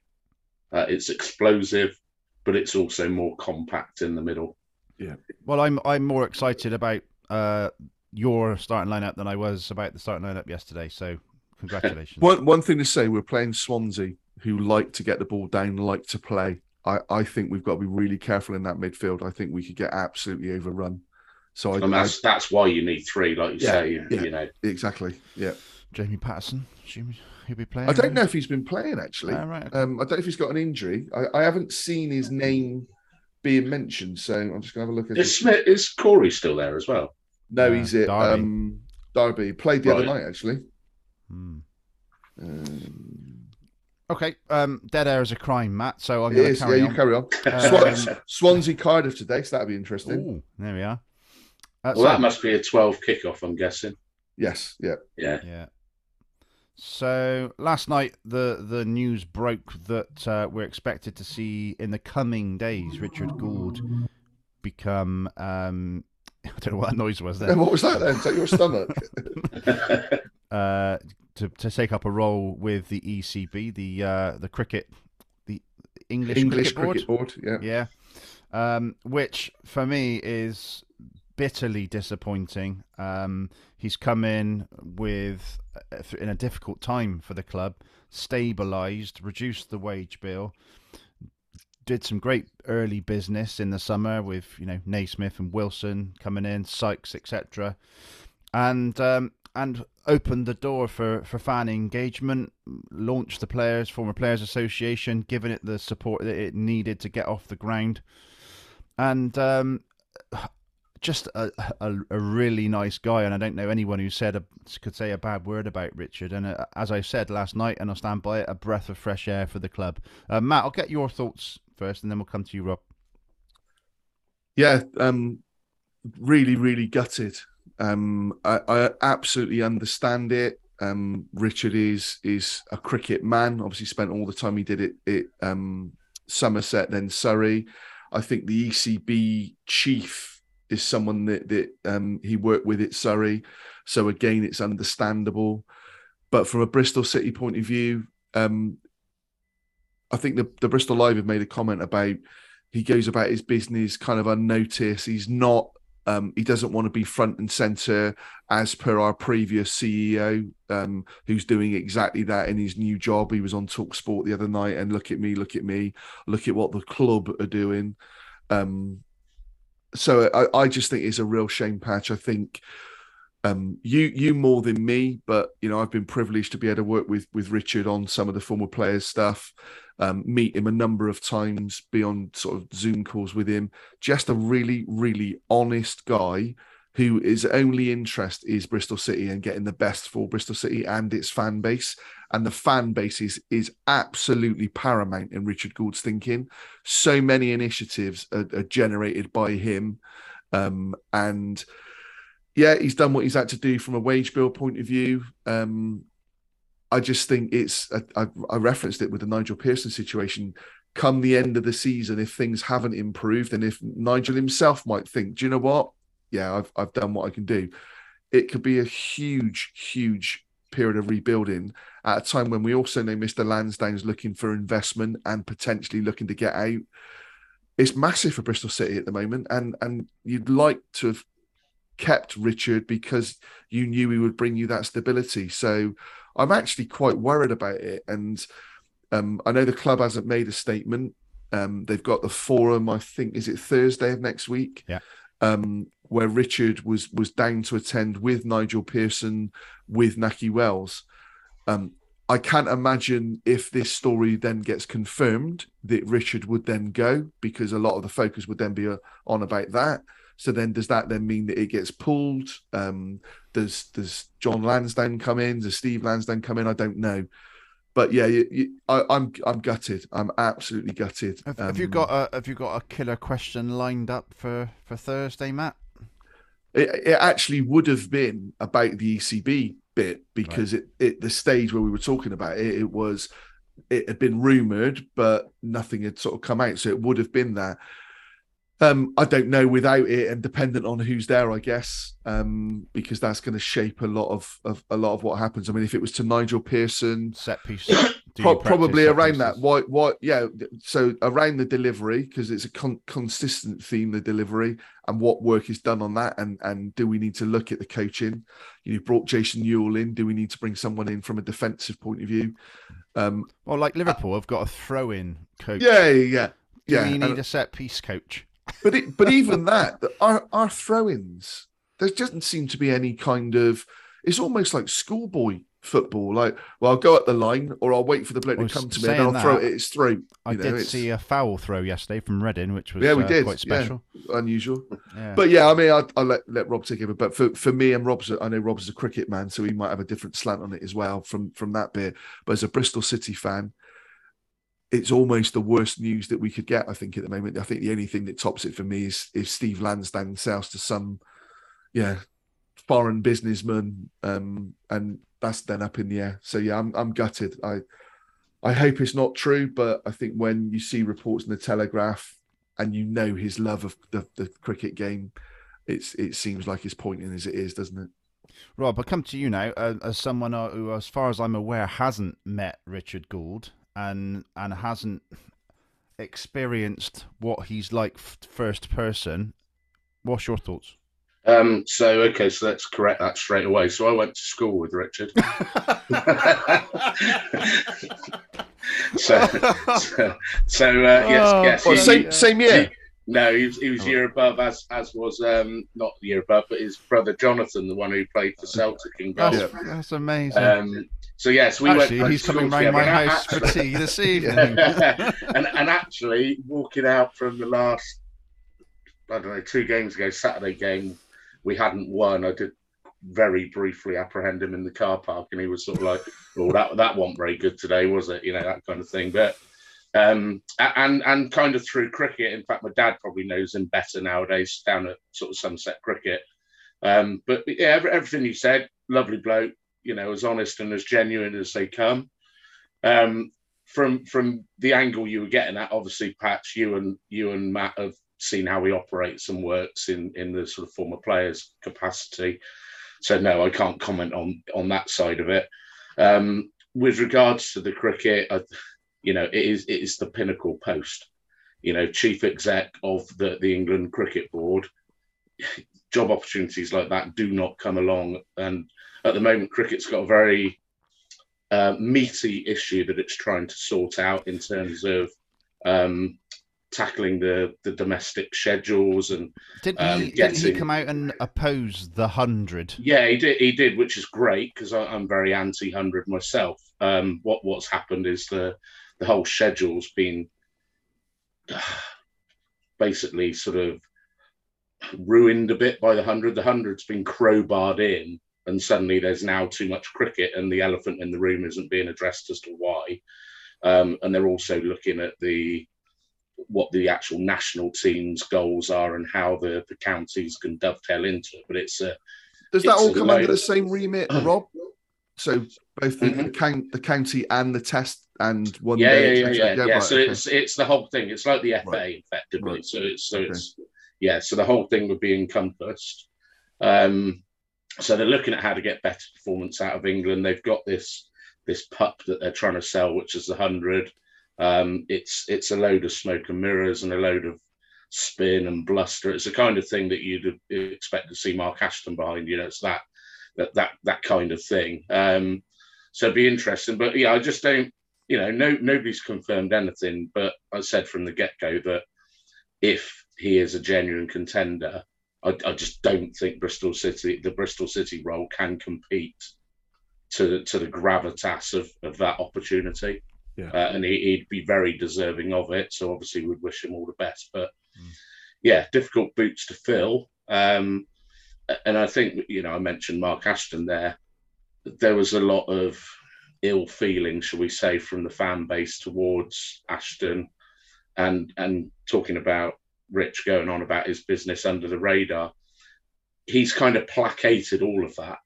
Uh, it's explosive, but it's also more compact in the middle. Yeah. Well, I'm I'm more excited about uh, your starting lineup than I was about the starting lineup yesterday. So congratulations. (laughs) one one thing to say: we're playing Swansea, who like to get the ball down, like to play. I, I think we've got to be really careful in that midfield. I think we could get absolutely overrun. So I, And that's that's why you need three, like you Yeah, say. You, yeah. you know, exactly yeah. Jamie Paterson, assume he'll be playing. I don't know if he's been playing actually. Oh, right. okay. Um, I don't know if he's got an injury. I, I haven't seen his name being mentioned, so I'm just gonna have a look at. is Smith is Korey still there as well? No, Uh, he's it. Derby. Um, Derby played the other night actually. Hmm. Um, Okay. Um, dead air is a crime, Matt. So I'm going to is, yeah, carry you carry on. (laughs) Um, Swan- Swansea Cardiff today, so that'd be interesting. ooh, there we are. Well, so- that must be a 12 kickoff, I'm guessing. Yes, yeah. Yeah. Yeah. So last night, the the news broke that uh, we're expected to see in the coming days Richard Gould become. Um, (laughs) I don't know what that noise was And then. (laughs) what was that then? Is that your stomach? (laughs) Uh, to to take up a role with the ECB, the uh, the cricket, the English, English cricket board. board. Yeah. Yeah. Um, which for me is bitterly disappointing. Um, he's come in with uh, in a difficult time for the club, stabilised, reduced the wage bill, did some great early business in the summer with you know Naismith and Wilson coming in, Sykes, etc. And um, and opened the door for, for fan engagement, launched the players, former players association, given it the support that it needed to get off the ground. And um, just a, a, a really nice guy, and I don't know anyone who said a, could say a bad word about Richard. And uh, as I said last night, and I'll stand by it, a breath of fresh air for the club. Uh, Matt, I'll get your thoughts first, and then we'll come to you, Rob. Yeah, um, really, really gutted. Um, I, I absolutely understand it. Um, Richard is is a cricket man. Obviously, spent all the time he did it at um, Somerset, then Surrey. I think the ECB chief is someone that that um, he worked with at Surrey. So again, it's understandable. But from a Bristol City point of view, um, I think the, the Bristol Live have made a comment about he goes about his business kind of unnoticed. He's not um, he doesn't want to be front and center as per our previous CEO, um, who's doing exactly that in his new job. He was on Talk Sport the other night and look at me, look at me, look at what the club are doing. Um, so I, I, just think it's a real shame patch. I think um, you you more than me, but you know I've been privileged to be able to work with with Richard on some of the former players stuff um, meet him a number of times, be on sort of Zoom calls with him. Just a really, really honest guy who his only interest is Bristol City and getting the best for Bristol City and its fan base. And the fan base is, is absolutely paramount in Richard Gould's thinking. So many initiatives are, are generated by him. Um, and yeah, he's done what he's had to do from a wage bill point of view. Um, I just think it's I, I, referenced it with the Nigel Pearson situation. Come the end of the season, if things haven't improved, and if Nigel himself might think, do you know what? Yeah, I've I've done what I can do. It could be a huge, huge period of rebuilding at a time when we also know Mr. Lansdown's looking for investment and potentially looking to get out. It's massive for Bristol City at the moment, and and you'd like to have kept Richard because you knew he would bring you that stability. So I'm actually quite worried about it. And um, I know the club hasn't made a statement. Um, they've got the forum, I think, is it Thursday of next week? Yeah. Um, where Richard was was down to attend with Nigel Pearson, with Nahki Wells. Um, I can't imagine if this story then gets confirmed that Richard would then go because a lot of the focus would then be uh, on about that. So then, does that then mean that it gets pulled? Um, does does Jon Lansdown come in? Does Steve Lansdown come in? I don't know. But yeah, you, you, I, am I'm, I'm gutted. I'm absolutely gutted. Have, um, have, you um, got a Have you got a killer question lined up for for Thursday, Matt? It, it actually would have been about the ECB bit because right. it, it the stage where we were talking about it, it was it had been rumored, but nothing had sort of come out. So it would have been that. Um, I don't know without it, and dependent on who's there, I guess, um, because that's going to shape a lot of, of, a lot of what happens. I mean, if it was to Nigel Pearson, set piece, pro- probably around that. Why? what, yeah. So around the delivery, because it's a con- consistent theme, the delivery, and what work is done on that, and and do we need to look at the coaching? You know, brought Jason Euell in. Do we need to bring someone in from a defensive point of view? Um, well, like Liverpool, have got a throw-in coach. Yeah, yeah, do yeah. you need and, a set piece coach? but it, but even that, our our throw-ins, there doesn't seem to be any kind of. It's almost like schoolboy football. Like, well, I'll go at the line, or I'll wait for the bloke to come to me, and I'll that, throw it. It's through. I know, did it's... see a foul throw yesterday from Reading, which was yeah, we uh, did. quite special, yeah, unusual. Yeah. But yeah, I mean, I'll, I'll, let let Rob take it. But for, for me and Rob's, I know Rob's a cricket man, so he might have a different slant on it as well from from that bit. But as a Bristol City fan, it's almost the worst news that we could get. I think at the moment. I think the only thing that tops it for me is if Steve Lansdown sells to some, yeah, foreign businessman, um, and that's then up in the air. So yeah, I'm I'm gutted. I I hope it's not true, but I think when you see reports in the Telegraph and you know his love of the, the cricket game, it's it seems like it's pointing as it is, doesn't it? Rob, I come to you now uh, as someone who, as far as I'm aware, hasn't met Richard Gould and and hasn't experienced what he's like first person. What's your thoughts? Um, so okay, so let's correct that straight away. So I went to school with Richard. (laughs) so, so, so uh, yes, oh, yes. Well, he, same same year. He, no, he was, he was oh. year above, as as was um, not the year above, but his brother Jonathan, the one who played for Celtic in goal. That's, that's amazing. Um, so yes, we actually, went. He's coming round my (laughs) house for tea this (laughs) evening. and and actually, walking out from the last I don't know, two games ago, Saturday game, we hadn't won. I did very briefly apprehend him in the car park, and he was sort of like, "Oh, that that wasn't very good today, was it?" You know, that kind of thing. But um, and and kind of through cricket. In fact, my dad probably knows him better nowadays down at sort of Sunset Cricket. Um, but yeah, every, everything you said, lovely bloke. You know, as honest and as genuine as they come. Um, from from the angle you were getting at, obviously, Patch, you and you and Matt have seen how he operates and works in in the sort of former players capacity. So no, I can't comment on on that side of it. Um, with regards to the cricket, you know, it is it is the pinnacle post. You know, chief exec of the the England Cricket Board. Job opportunities like that do not come along, and at the moment, cricket's got a very uh, meaty issue that it's trying to sort out in terms of um, tackling the, the domestic schedules and Didn't um, he, didn't he come out and oppose the hundred? yeah, he did. He did, which is great because I'm very anti hundred myself. Um, what what's happened is the the whole schedule's been (sighs) basically sort of ruined a bit by the hundred. The hundred's been crowbarred in, and suddenly there's now too much cricket, and the elephant in the room isn't being addressed as to why. Um, and they're also looking at the what the actual national team's goals are and how the, the counties can dovetail into it. But it's a Does that all come under the same remit, (clears throat) Rob? So both the, Mhm. the, count, the county and the test and one yeah, day. yeah, yeah, yeah, yeah. right, so okay. it's it's the whole thing. It's like the FA Right. effectively. Right. So it's so Okay. it's yeah. So the whole thing would be encompassed. Um, so they're looking at how to get better performance out of England. They've got this this pup that they're trying to sell, which is the hundred. Um, it's it's a load of smoke and mirrors and a load of spin and bluster. It's the kind of thing that you'd expect to see Mark Ashton behind. You know, it's that that that that kind of thing. Um, so it'd be interesting. But yeah, I just don't. You know, no nobody's confirmed anything. But I said from the get go that if he is a genuine contender, I, I just don't think Bristol City, the Bristol City role, can compete to to the gravitas of of that opportunity. Yeah. Uh, and he, he'd be very deserving of it. So obviously, we'd wish him all the best. But Mm. yeah, difficult boots to fill. Um, and I think you know I mentioned Mark Ashton there. There was a lot of ill feeling, shall we say, from the fan base towards Ashton, and and talking about Rich going on about his business under the radar. He's kind of placated all of that.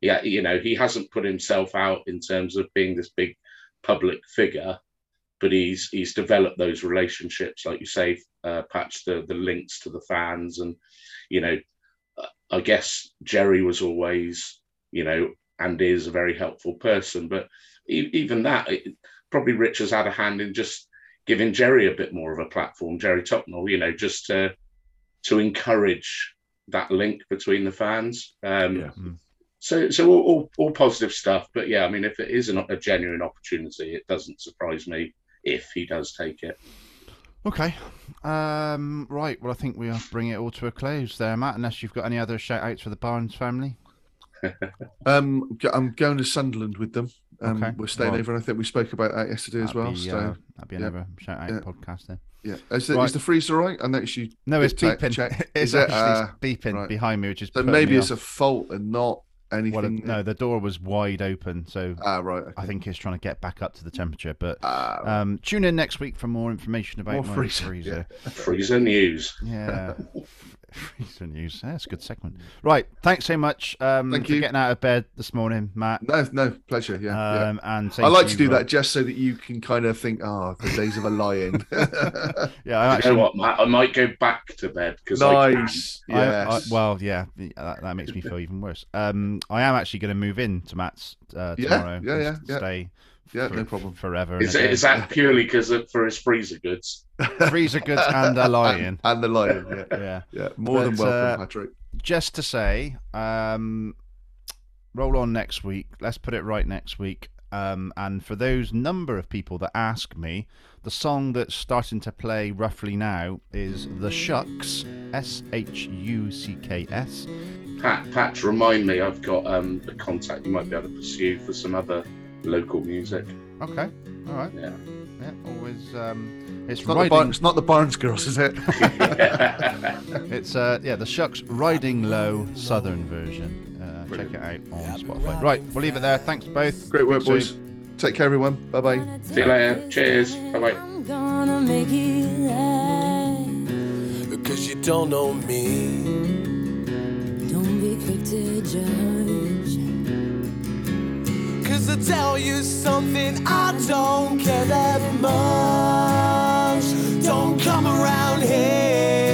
Yeah, you know, he hasn't put himself out in terms of being this big public figure, but he's he's developed those relationships, like you say, uh, Patch, the the links to the fans, and you know, I guess Jerry was always, you know, and is a very helpful person, but even that, it, probably Rich has had a hand in just giving Jerry a bit more of a platform, Jerry Topnell, you know, just to to encourage that link between the fans. Um, Yeah. So, so all, all, all positive stuff. But yeah, I mean, if it is an, a genuine opportunity, it doesn't surprise me if he does take it. Okay. Um, right. Well, I think we'll bring it all to a close there, Matt. Unless you've got any other shout outs for the Barnes family. (laughs) Um, I'm going to Sunderland with them. Um, Okay. We're staying Well, over, and I think we spoke about that yesterday as That'd well. be, so uh, that'd be yeah. another shout out Yeah. podcast then. yeah, is the, Right. is the freezer all right? I noticed you. No, it's beeping. check. (laughs) It's Is it? actually Uh, beeping right. behind me, which is So maybe me it's a fault and not anything. Well, no, the door was wide open, so Ah, right. I think it's trying to get back up to the temperature. But Ah, right. um, tune in next week for more information about More my freezer, freezer. (laughs) Freezer news. Yeah. (laughs) Freezer news. That's a good segment. Right. Thanks so much um, Thank for you. getting out of bed this morning, Matt. no, no, pleasure. Yeah, yeah. Um, and I like you, to do Rob. that just so that you can kind of think, oh, the days of a lion. (laughs) (laughs) Yeah, I You actually. know what, Matt? I might go back to bed because I can. nice. I- I- well, yeah, that, that makes me feel even worse. Um, I am actually going to move in to Matt's uh, tomorrow. yeah, and yeah, yeah. Stay yeah, for- no problem. forever. Is, a it, day. is that purely because for his freezer goods? (laughs) freezer goods and a (laughs) lion? and the lion. Yeah, (laughs) Yeah. yeah. More than But, welcome, uh, Patrick. Just to say, um, roll on next week. Let's put it right next week. Um, and for those number of people that ask me, the song that's starting to play roughly now is The Shucks, S H U C K S. Pat, Pat, remind me. I've got um, a contact you might be able to pursue for some other local music. Okay, all right. Yeah. Yeah, always. Um, it's It's not, the riding. Bar- it's not the Barnes girls, is it? (laughs) It's uh, yeah, the Shucks Riding Low Southern version. Uh, check it out on Spotify. Right, we'll leave it there. Thanks both. Great work, Speak boys. soon. Take care, everyone. Bye bye. See you later. Cheers. Bye bye. I'm gonna make it right. Cause you don't know me. Don't be quick to judge. Cause I tell you something, I don't care that much. Don't come around here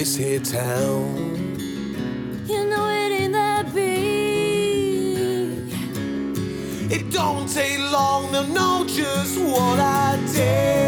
This here town. You know it ain't that big. It don't take long to know just what I did.